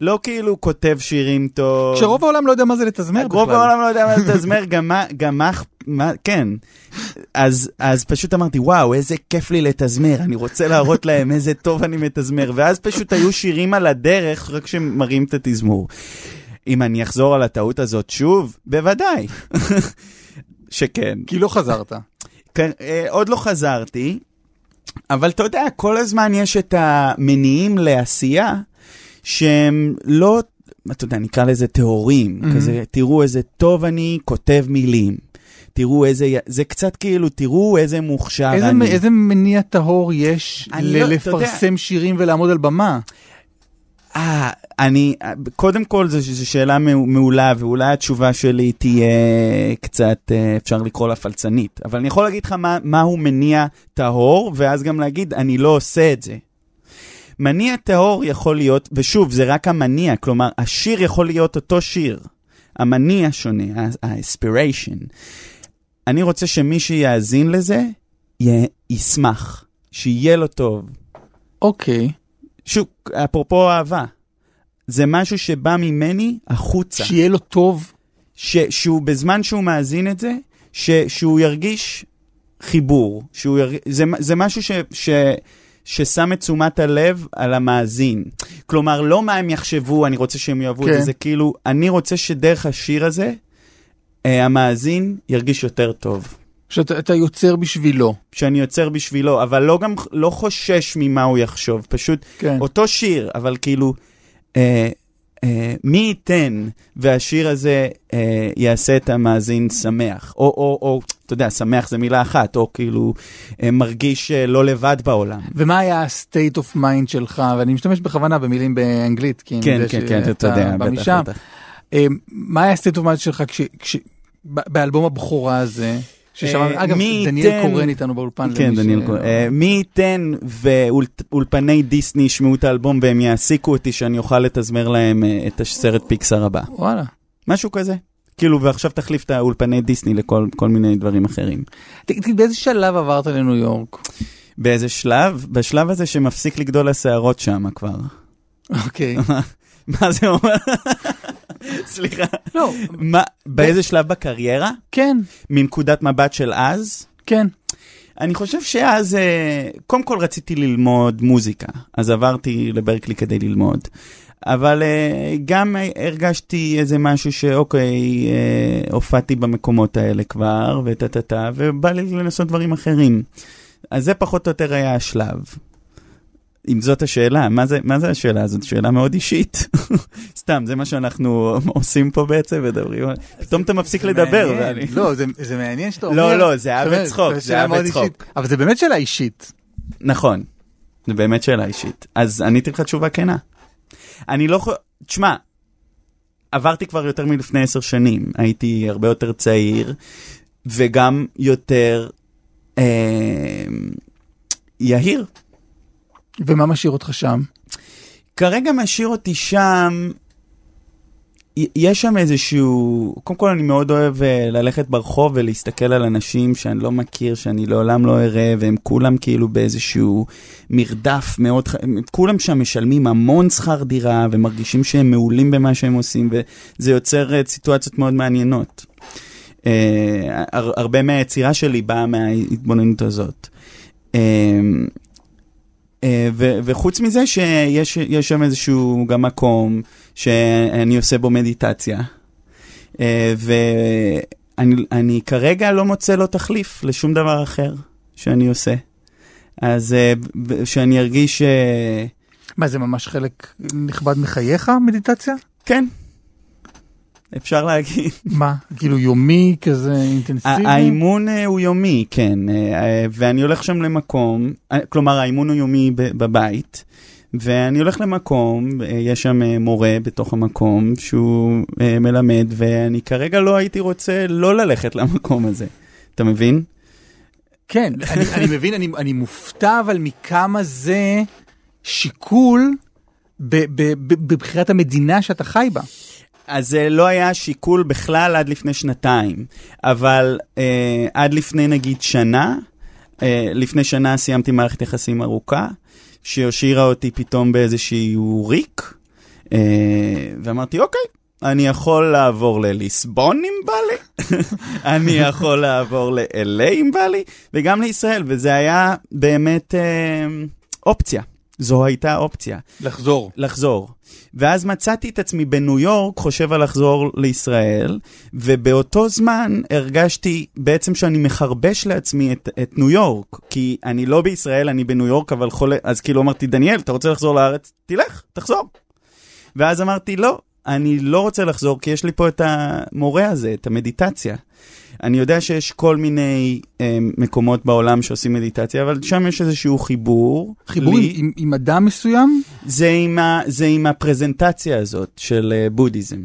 לא כאילו כותב שירים טוב. כשרוב העולם לא יודע מה זה לתזמר בכלל. רוב העולם לא יודע מה זה לתזמר, גם מה, גם מה, מה, כן. אז, אז פשוט אמרתי, וואו, איזה כיף לי לתזמר, אני רוצה להראות להם איזה טוב אני מתזמר. ואז פשוט היו שירים על הדרך, רק שמראים את התזמור. אם אני אחזור על הטעות הזאת שוב, בוודאי. שכן. כי לא חזרת. כן, אה, עוד לא חזרתי, אבל אתה יודע, כל הזמן יש את המניעים לעשייה שהם לא, אתה יודע, נקרא לזה טהורים, Mhm. כזה, תראו איזה טוב אני כותב מילים. תראו איזה, זה קצת כאילו, תראו איזה מוכשר איזה- אני. איזה מניע טהור יש אני ל- לא- אתה יודע- לפרסם שירים ולעמוד על במה? אה, אני, קודם כל זו, שאלה מעו- מעולה, ואולי התשובה שלי תהיה קצת, אה, אפשר לקרוא לה פלצנית. אבל אני יכול להגיד לך מה, מהו מניע טהור, ואז גם להגיד, אני לא עושה את זה. מניע טהור יכול להיות, ושוב, זה רק המניע, כלומר, השיר יכול להיות אותו שיר. המניע שונה, ה-aspiration. אני רוצה שמי שיאזין לזה, ישמח, שיהיה לו טוב. אוקיי. שוב, אפרופו אהבה, זה משהו שבא ממני החוצה. שיהיה לו טוב. ש, שהוא בזמן שהוא מאזין את זה, ש, שהוא ירגיש חיבור. שהוא ירג... זה, זה משהו ש, ש, ששם את תשומת הלב על המאזין. כלומר, לא מה הם יחשבו, אני רוצה שהם יאהבו את כן. זה, זה כאילו, אני רוצה שדרך השיר הזה, אה, המאזין ירגיש יותר טוב. שאתה אתה יוצר בשבילו. שאני יוצר בשבילו, אבל לא גם, לא חושש ממה הוא יחשוב, פשוט כן. אותו שיר, אבל כאילו, אה, אה, מי ייתן והשיר הזה אה, יעשה את המאזין שמח, או, או, או, אתה יודע, שמח זה מילה אחת, או כאילו אה, מרגיש אה, לא לבד בעולם. ומה היה ה-state of mind שלך, ואני משתמש בכוונה במילים באנגלית, כי אני כן, יודע כן, כן, אתה שאתה יודע, בטח, משם. בטח. אה, מה היה ה-state of mind שלך כש... כש... באלבום הבכורה הזה, ששמענו, אה, אגב, דניאל קורן איתנו באולפן. כן, דניאל ש- כהן. אה, מי ייתן ואולפני דיסני ישמעו את האלבום והם יעסיקו אותי שאני אוכל לתזמר להם אה, את הסרט פיקסאר הבא. וואלה. משהו כזה. כאילו, ועכשיו תחליף את האולפני דיסני לכל כל מיני דברים אחרים. תגיד, באיזה שלב עברת לניו יורק? באיזה שלב? בשלב הזה שמפסיק לגדול השערות שם כבר. אוקיי. מה זה אומר? סליחה. לא, מה, באיזה שלב בקריירה? כן, מנקודת מבט של אז? כן. אני חושב שאז, אה, קודם כל רציתי ללמוד מוזיקה, אז עברתי לברקלי כדי ללמוד. אבל אה, גם הרגשתי איזה משהו שאוקיי, אה, הופעתי במקומות האלה כבר, וטה טה טה, ובא לי לנסות דברים אחרים. אז זה פחות או יותר היה השלב. אם זאת השאלה, מה זה, מה זה השאלה הזאת? שאלה מאוד אישית. סתם, זה מה שאנחנו עושים פה בעצם, מדברים. פתאום אתה מפסיק לדבר. ואני- לא, זה- זה מעניין שאתה לא, אומר. לא, זה היה בצחוק, זה היה בצחוק. אבל זה באמת שאלה אישית. נכון, זה באמת שאלה אישית. אז עניתי לך תשובה כנה. אני לא יכול... תשמע, עברתי כבר יותר מלפני עשר שנים. הייתי הרבה יותר צעיר, וגם יותר אה, יהיר. ומה משאיר אותך שם? כרגע משאיר אותי שם, יש שם איזשהו, קודם כל אני מאוד אוהב אה, ללכת ברחוב ולהסתכל על אנשים שאני לא מכיר, שאני לעולם לא אראה, והם כולם כאילו באיזשהו מרדף מאוד, כולם שם משלמים המון שכר דירה ומרגישים שהם מעולים במה שהם עושים, וזה יוצר אה, סיטואציות מאוד מעניינות. אה, הר- הרבה מהיצירה שלי באה מההתבוננות הזאת. אה, ו- וחוץ מזה שיש יש שם איזשהו גם מקום שאני עושה בו מדיטציה. אה, ואני אני כרגע לא מוצא לו תחליף לשום דבר אחר שאני עושה. אז אה, שאני ארגיש, מה, זה ממש חלק נכבד מחייך, מדיטציה? כן, אפשר להגיד. מה, כאילו יומי כזה אינטנסיבי? האימון אה, הוא יומי, כן, אה, אה, ואני הולך שם למקום, כלומר האימון הוא יומי בבית, ואני הולך למקום, יש שם מורה בתוך המקום שהוא מלמד, ואני כרגע לא הייתי רוצה לא ללכת למקום הזה, אתה מבין? כן, אני, אני מבין, אני, אני מופתע אבל מכמה זה שיקול בבחירת המדינה שאתה חי בה. אז זה לא היה שיקול בכלל עד לפני שנתיים, אבל אה, עד לפני נגיד שנה, אה, לפני שנה סיימתי מערכת יחסים ארוכה, שהשאירה אותי פתאום באיזשהו ריק, אה, ואמרתי, אוקיי, אני יכול לעבור לליסבון אם בא לי, אני יכול לעבור ל-LA אם בא לי, וגם לישראל, וזה היה באמת אה, אופציה. זו הייתה אופציה. לחזור. לחזור. ואז מצאתי את עצמי בניו יורק חושב על לחזור לישראל, ובאותו זמן הרגשתי בעצם שאני מחרבש לעצמי את, את ניו יורק, כי אני לא בישראל, אני בניו יורק, אבל חולה, אז כאילו אמרתי, דניאל, אתה רוצה לחזור לארץ? תלך, תחזור. ואז אמרתי, לא, אני לא רוצה לחזור, כי יש לי פה את המורה הזה, את המדיטציה. אני יודע שיש כל מיני אה, מקומות בעולם שעושים מדיטציה, אבל שם יש איזשהו חיבור. חיבור לי. עם, עם אדם מסוים? זה עם, ה, זה עם הפרזנטציה הזאת של אה, בודהיזם,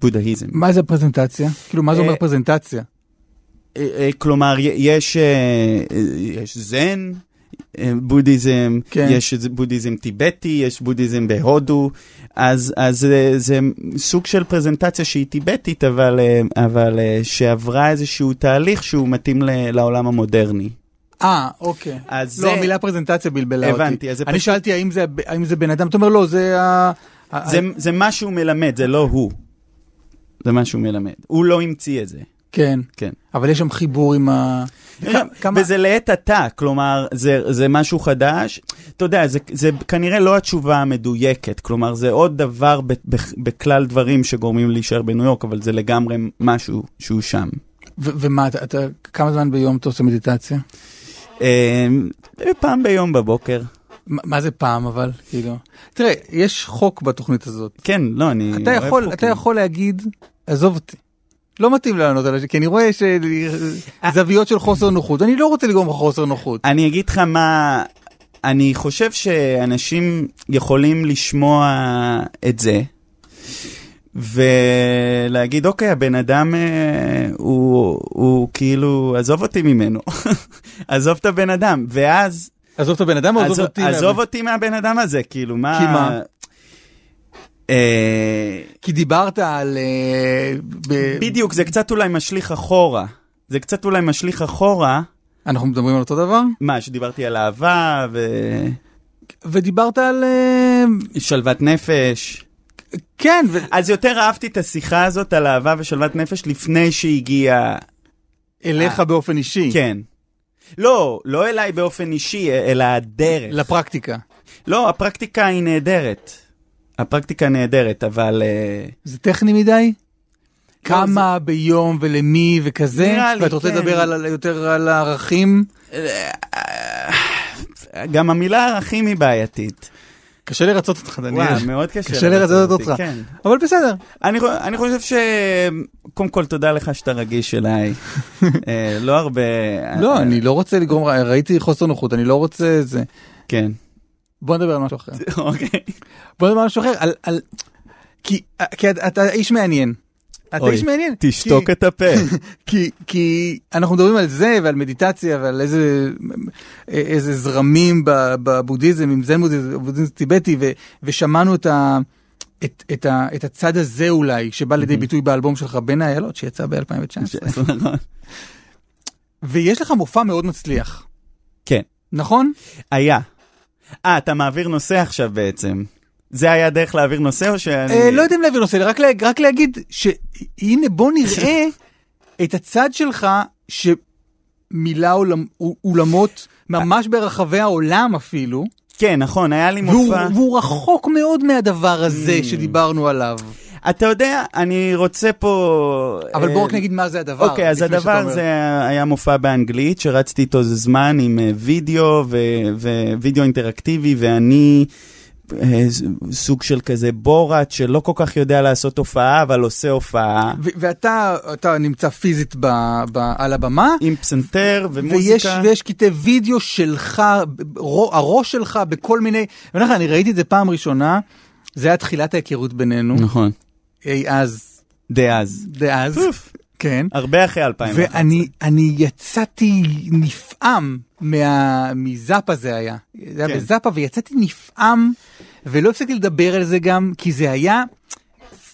בודהיזם. מה זה פרזנטציה? כאילו, מה זה אומר אה, פרזנטציה? אה, אה, כלומר, יש, אה, יש זן, בודהיזם, כן. יש זה בודהיזם טיבטי, יש בודהיזם בהודו, אז, אז אה, זה סוג של פרזנטציה שהיא טיבטית, אבל, אה, אבל אה, שעברה איזשהו תהליך שהוא מתאים לעולם המודרני. אה, אוקיי. אז לא, זה- המילה פרזנטציה בלבלה אותי. הבנתי, אז זה אני פשוט- שאלתי האם זה, האם זה בן אדם, אתה אומר לא, זה. ה- זה, זה מה שהוא מלמד, זה לא הוא. זה מה שהוא מלמד. הוא לא המציא את זה. כן, כן. אבל יש שם חיבור עם ה... כמה- וזה לעת עתה, כלומר, זה, זה משהו חדש. אתה יודע, זה, זה כנראה לא התשובה המדויקת, כלומר, זה עוד דבר ב, ב, בכלל דברים שגורמים להישאר בניו יורק, אבל זה לגמרי משהו שהוא שם. ו- ומה, אתה, אתה, כמה זמן ביום אתה עושה מדיטציה? אה, פעם ביום בבוקר. מה זה פעם אבל כאילו תראה יש חוק בתוכנית הזאת כן, לא, אני אתה אוהב יכול. אתה יכול להגיד עזוב אותי. לא מתאים לענות על זה כי אני רואה שזוויות של חוסר נוחות אני לא רוצה לגרום לך חוסר נוחות. אני אגיד לך מה, אני חושב שאנשים יכולים לשמוע את זה, ולהגיד, אוקיי, הבן אדם אה, הוא, הוא כאילו, עזוב אותי ממנו, עזוב את הבן אדם, ואז, עזוב את הבן אדם או עזוב עזוב, אותי. עזוב מה- אותי מהבן אדם הזה, כאילו, מה... כי מה? אה, כי דיברת על אה, בדיוק, זה קצת אולי משליך אחורה. זה קצת אולי משליך אחורה, אנחנו מדברים על אותו דבר מה, שדיברתי על אהבה ודיברת על אה, ושלוות נפש. כן ו- אז יותר אהבתי את השיחה הזאת על אהבה ושלוות נפש לפני שהגיעה... אליך באופן אישי כן. לא, לא אליי באופן אישי, אלא הדרך. לפרקטיקה. לא, הפרקטיקה היא נהדרת. הפרקטיקה נהדרת, אבל... אה, זה טכני מדי? לא, כמה ביום ולמי וכזה? נראה לי, ואת רוצה כן. לדבר על- יותר על הערכים? גם המילה ערכים היא בעייתית. קשה לרצות אותך, דניאל. וואו, מאוד קשה. קשה לרצות אותך. כן. אבל בסדר. אני, אני חושב ש... קודם כל, תודה לך שאתה רגיש אליי. אה, לא הרבה... לא, אה, אני לא רוצה לגרום, ראיתי חוסר נוחות, אני לא רוצה זה. כן. בוא נדבר על משהו אחר. אוקיי. בוא נדבר על משהו אחר, על... על... כי כי אתה- אתה איש מעניין. אתה אוי, איש מעניין. תשתוק כי- את הפה. כי, כי אנחנו מדברים על זה ועל מדיטציה ועל איזה, איזה זרמים בבודהיזם, עם זן בודהיזם, בודהיזם טיבטי, ו, ושמענו את, ה, את, את, ה, את הצד הזה אולי, שבא לידי ביטוי באלבום שלך בין האיילות, שיצא ב-2019. נכון. ויש לך מופע מאוד מצליח, כן. נכון? היה. אה, אתה מעביר נושא עכשיו בעצם. זה היה דרך להעביר נושא או שאני... אה, לא יודע אם להעביר נושא, רק, לה, רק להגיד שהנה בוא נראה את הצד שלך שמילא עולמ, אולמות ממש ברחבי העולם אפילו. כן, נכון, היה לי והוא, מופע. והוא רחוק מאוד מהדבר הזה Mm. שדיברנו עליו. אתה יודע, אני רוצה פה... אבל אה, בוא רק נגיד מה זה הדבר. אוקיי, אז הדבר. זה היה מופע באנגלית, שרצתי איתו זמן עם אה, וידאו ווידאו אינטראקטיבי, ואני אה, סוג של כזה בורת שלא כל כך יודע לעשות הופעה, אבל עושה הופעה ואתה אתה נמצא פיזית ב, ב, על הבמה. עם פסנתר ומוזיקה. ויש קטעי וידאו שלך, רו- הראש שלך בכל מיני, אני ראיתי את זה פעם ראשונה, זה היה תחילת ההיכרות בינינו, נכון, אי אז, דאז. דאז, פוף, כן, הרבה אחרי 2011. ואני אני יצאתי נפעם מה, מזאפה זה היה, זה היה כן. בזאפה ויצאתי נפעם ולא הפסקתי לדבר על זה גם כי זה היה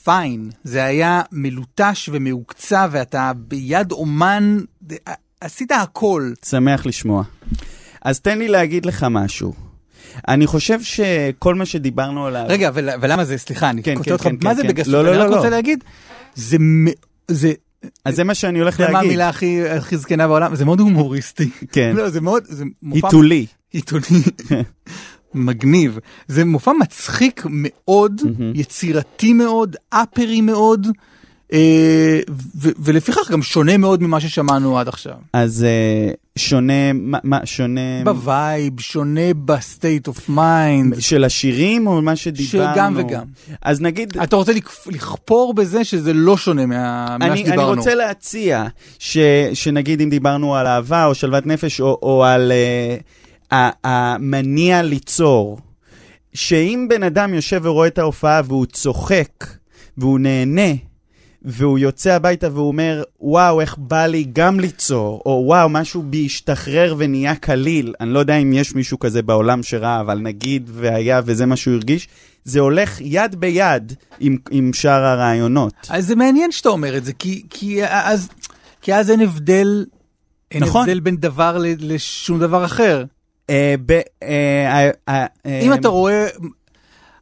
פיין, זה היה מלוטש ומהוקצע ואתה ביד אומן, עשית הכל. שמח לשמוע. אז תן לי להגיד לך משהו. אני חושב שכל מה שדיברנו עליו... רגע, ול, ולמה זה, סליחה, אני כן, קוטע כן, אותך, כן, מה כן, זה כן. בגסות? לא, לא, אני רק לא, רוצה לא. להגיד, זה, זה, אז זה מה שאני הולך אתה יודע מה להגיד. המילה הכי הכי זקנה בעולם? זה מאוד הומוריסטי. כן. לא, זה מאוד, זה מופע היתולי. עיתוני. מגניב. זה מופע מצחיק מאוד, יצירתי מאוד, אפרו מאוד, ולפיכך גם שונה מאוד ממה ששמענו עד עכשיו. אז אה, שונה, מה, שונה... ב vibe, שונה ב state of mind, של השירים או מה שדיברנו? שגם וגם. אז נגיד, אתה רוצה לכפ- לכפור בזה שזה לא שונה מה- ממה אני, אני שדיברנו. רוצה להציע ש, שנגיד אם דיברנו על אהבה או שלוות נפש או, או על uh, המניע ליצור, שאם בן אדם יושב ורואה את ההופעה והוא צוחק והוא נהנה, והוא יוצא הביתה והוא אומר, וואו, איך בא לי גם ליצור, או וואו, משהו בי השתחרר ונהיה קליל. אני לא יודע אם יש מישהו כזה בעולם שראה, אבל נגיד והיה וזה מה שהוא הרגיש, זה הולך יד ביד עם, עם שאר הרעיונות. אז זה מעניין שאתה אומר את זה, כי, כי, אז, כי אז אין הבדל, אין נכון. הבדל בין דבר לשום דבר אחר. אה, ב, אה, אה, אה, אם אה, אתה רואה,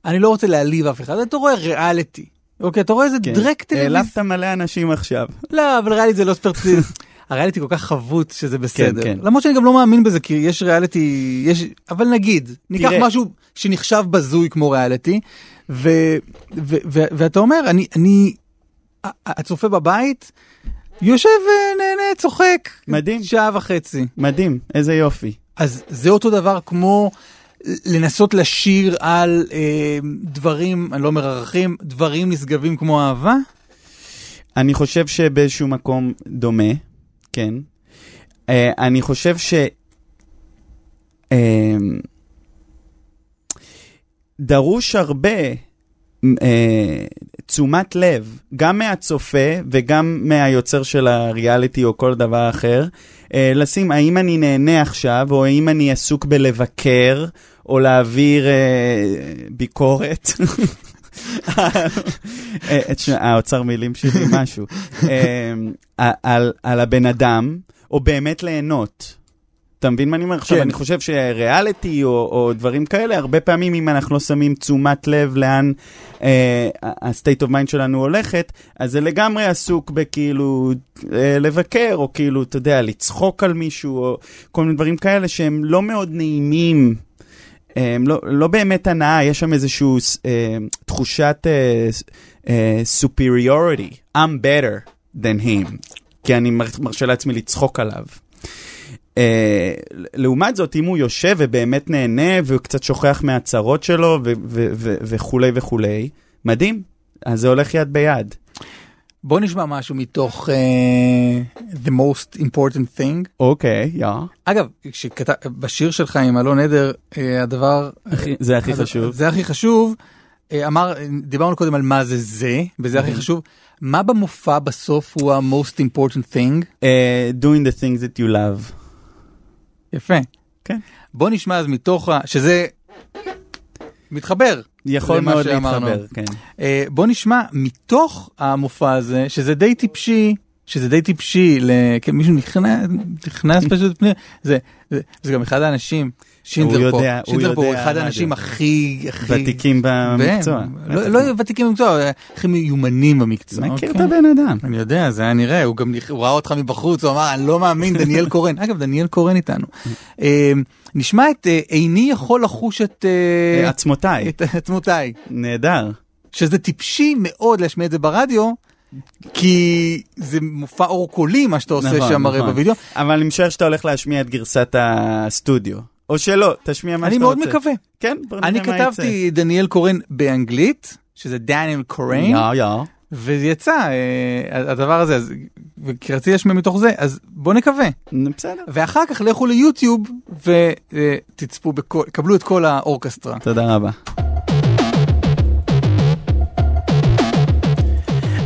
אני לא רוצה להעליב אף אחד, אתה רואה ריאליטי. אוקיי, אתה רואה איזה כן. דרק טלוויזיה. העלבת מלא אנשים עכשיו. לא, אבל ריאליטי זה לא ספרטי. הריאליטי כל כך חבוט שזה בסדר. כן. למרות שאני גם לא מאמין בזה, כי יש ריאליטי, יש, אבל נגיד, ניקח תראה. משהו שנחשב בזוי כמו ריאליטי, ו, ו, ו, ואתה אומר, אני, אני, הצופה בבית, יושב ונהנה, צוחק. מדהים. שעה וחצי. מדהים, איזה יופי. אז זה אותו דבר כמו לנסות לשיר על אה, דברים, אני לא אומר ערכים, דברים נשגבים כמו אהבה? אני חושב שבאיזשהו מקום דומה, כן. אה, אני חושב ש... אה, דרוש הרבה אה, תשומת לב, גם מהצופה וגם מהיוצר של הריאליטי או כל דבר אחר, אה, לשים האם אני נהנה עכשיו, או האם אני עסוק בלבקר, או להעביר אה, ביקורת. אה, תשמע, האוצר מילים שלי משהו. אה, על, על הבן אדם, או באמת ליהנות. אתה מבין מה אני אומר? עכשיו, כן. אני חושב שריאליטי או, או דברים כאלה, הרבה פעמים אם אנחנו לא שמים תשומת לב לאן אה, ה-state of mind שלנו הולכת, אז זה לגמרי עסוק בכאילו אה, לבקר, או כאילו, אתה יודע, לצחוק על מישהו, או כל מיני דברים כאלה שהם לא מאוד נעימים. הם לא, לא באמת הנאה, יש שם איזושהי אה, תחושת אה, אה, superiority, I'm better than him, כי אני מר- מרשה לעצמי לצחוק עליו. Uh, לעומת זאת, אם הוא יושב ובאמת נהנה והוא קצת שוכח מהצרות שלו וכולי וכולי, מדהים. אז זה הולך יד ביד. בוא נשמע משהו מתוך uh, The Most Important Thing. אוקיי, יא. אגב, כשכתב, בשיר שלך עם אלון עדר, uh, הדבר... הכי- זה הכי חשוב. זה הכי חשוב. אה, אמר, דיברנו קודם על מה זה זה, וזה הכי חשוב. מה במופע בסוף הוא ה-most important thing? Uh, doing the things that you love. יפה. כן. בוא נשמע אז מתוך ה... שזה מתחבר. יכול מאוד שאמרנו. להתחבר, כן. אה, בוא נשמע מתוך המופע הזה, שזה די טיפשי, שזה די טיפשי. כן, מישהו נכנס, נכנס פשוט פנימה, זה, זה, זה גם אחד האנשים, שינדלר פה, שינדלר פה הוא אחד. האנשים הכי. ותיקים במקצוע. לא, לא ותיקים במקצוע, הכי מיומנים במקצוע. מכיר את אוקיי? הבן אדם. אני יודע, זה היה נראה, הוא גם ראה אותך מבחוץ, הוא אמר, אני לא מאמין, דניאל קורן. אגב, דניאל קורן איתנו. אה, נשמע את אה, איני יכול לחוש את אה, עצמותיי. את עצמותיי. נהדר. שזה טיפשי מאוד להשמיע את זה ברדיו, כי זה מופע אור קולי מה שאתה עושה נכון, שם הרי נכון. בווידאו. אבל אני משער שאתה הולך להשמיע את גרסת הסטודיו. או שלא, תשמיע מה אני שאתה מאוד רוצה. מקווה. כן, בוא נראה אני מה יצא. כתבתי דניאל קורן באנגלית, שזה דניאל קורן, יא, יא. וזה יצא, אה, הדבר הזה, אז- וכי רציתי להשמיע מתוך זה, אז בוא נקווה. בסדר. ואחר כך לכו ליוטיוב ותצפו, בכל- קבלו את כל האורקסטרה. תודה רבה.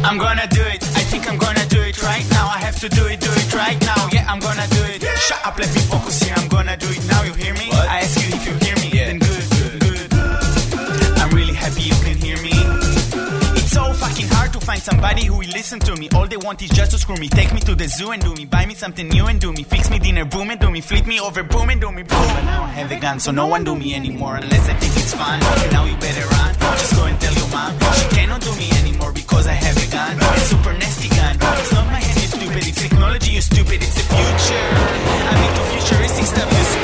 I'm gonna do it. I think I'm gonna do it right now. I have to do it, I'm gonna do it. Shut up, let me focus here. I'm gonna do it now. You hear me? I ask you if you hear me. Yeah. Then good, good, good. I'm really happy you can hear me. It's so fucking hard to find somebody who will listen to me. All they want is just to screw me. Take me to the zoo and do me. Buy me something new and do me. Fix me dinner, boom and do me. Flip me over, boom and do me. Boom. But now I have a gun, so no one do me anymore unless I think it's fun. Now you better run. Just go and tell your mom. She cannot do me anymore because I have a gun. A super nasty gun. It's not my hand, stupid. It's technology, you stupid. It's the future. I'm into futuristic stuff,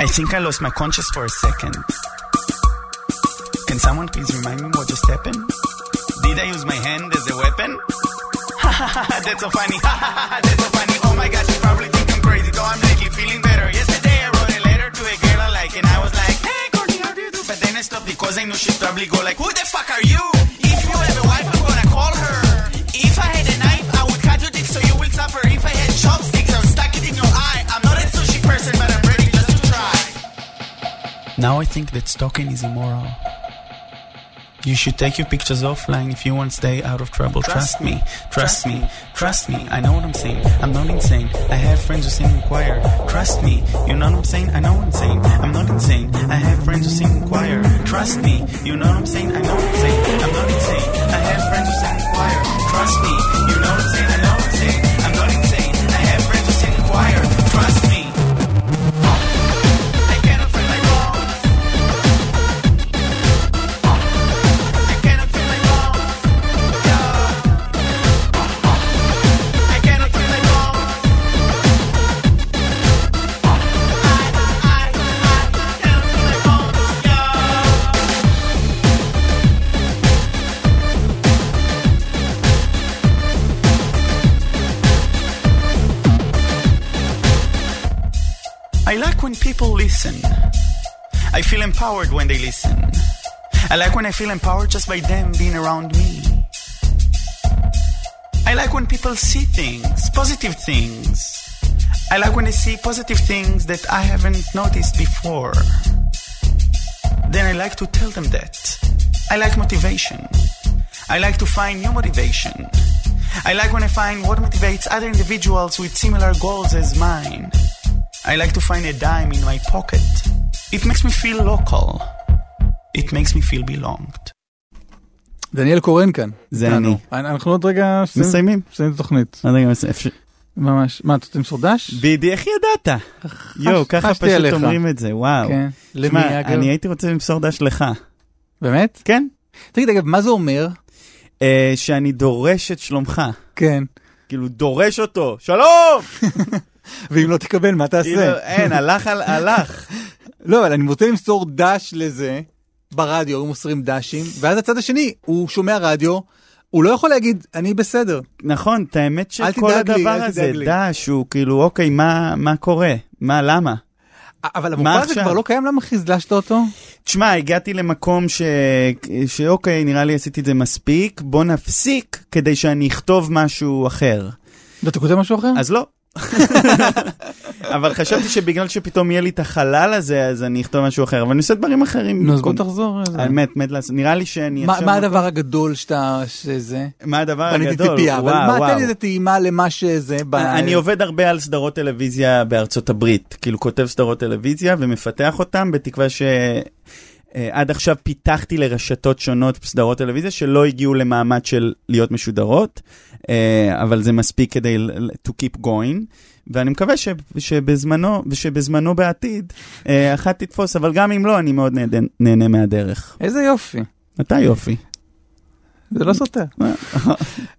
I think I lost my conscience for a second. Can someone please remind me what just happened? Did I use my hand as a weapon? That's so funny. That's so funny. Oh my gosh, you probably think I'm crazy. Though I'm lately feeling better. Yesterday I wrote a letter to a girl I like, and I was like, Hey, Courtney, how do you do? But then I stopped because I knew she'd probably go like, Who the fuck are you? Now I think that stalking is immoral. You should take your pictures offline if you want to stay out of trouble. Trust me, trust me, trust me. I know what I'm saying. I'm not insane. I have friends who sing in choir. Trust me, you know what I'm saying? I know what I'm saying. I'm not insane. I have friends who sing in choir. Trust me, you know what I'm saying? I know what I'm saying. I'm not insane. I have friends who sing in choir. Trust me, you know what I'm saying? I know what I'm saying. Feel empowered when they listen. I like when I feel empowered just by them being around me. I like when people see things, positive things. I like when they see positive things that I haven't noticed before. Then I like to tell them that. I like motivation. I like to find new motivation. I like when I find what motivates other individuals with similar goals as mine. I like to find a dime in my pocket. It makes me feel local. It makes me feel belonged. דניאל קורן כאן. זה. אני. אנחנו עוד רגע מסיימים? מסיימים את התוכנית. אז רגע, אפשר- ממש. מה, אתה רוצה למסור דש? בידי, איך ידעת? יואו, ככה פשוט. אומרים את זה, וואו. כן. למי אגב? אני הייתי רוצה למסור דש לך. באמת? כן? תגיד, אגב, מה זה אומר? אה, שאני דורש את שלומך. כן. כאילו, דורש אותו. שלום! ואם לא תקבל, מה כאילו, תעשה? אין, הלך, על- הלך. לא, אבל אני רוצה למסור דש לזה, ברדיו, היו מוסרים דשים, ואז הצד השני, הוא שומע רדיו, הוא לא יכול להגיד, אני בסדר. נכון, את האמת שכל לי, הדבר הזה. דש, הוא כאילו, אוקיי, מה מה קורה? מה, למה? אבל המופע הזה? כבר לא קיים, למה חיזלשת אותו? תשמע, הגעתי למקום ש... שאוקיי, נראה לי עשיתי את זה מספיק, בוא נפסיק כדי שאני אכתוב משהו אחר. ואתה כותב משהו אחר? אז לא. אבל חשבתי שבגלל שפתאום יהיה לי את החלל הזה, אז אני אכתוב משהו אחר, אבל אני עושה דברים אחרים. נו, אז בוא תחזור. האמת, מת לעשות. נראה לי שאני עכשיו... מה הדבר הגדול שאתה, שזה? מה הדבר בניתי הגדול? ציפייה, אבל מה, תן. לי איזה טעימה למה שזה. אני עובד הרבה על סדרות טלוויזיה בארצות הברית, כאילו כותב סדרות טלוויזיה ומפתח אותם, בתקווה ש... אה, עד עכשיו פיתחתי לרשתות שונות סדרות טלוויזיה שלא הגיעו למעמד של להיות משודרות, אה, אבל זה מספיק כדי to keep going, ואני מקווה ש... שבזמנו, ושבזמנו בעתיד, אה, אחת תתפוס, אבל גם אם לא, אני מאוד נהנה, נהנה מהדרך. איזה יופי. אתה יופי. זה לא סותר.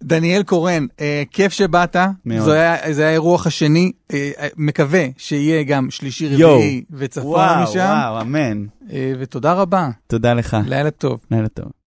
דניאל קורן, אה, כיף שבאת, מאוד. זה היה, זה היה האירוח השני, אה, אה, מקווה שיהיה גם שלישי. רביעי וואו, משם, וואו, אמן. אה, ותודה רבה, תודה לך. לילה טוב. לילה טוב.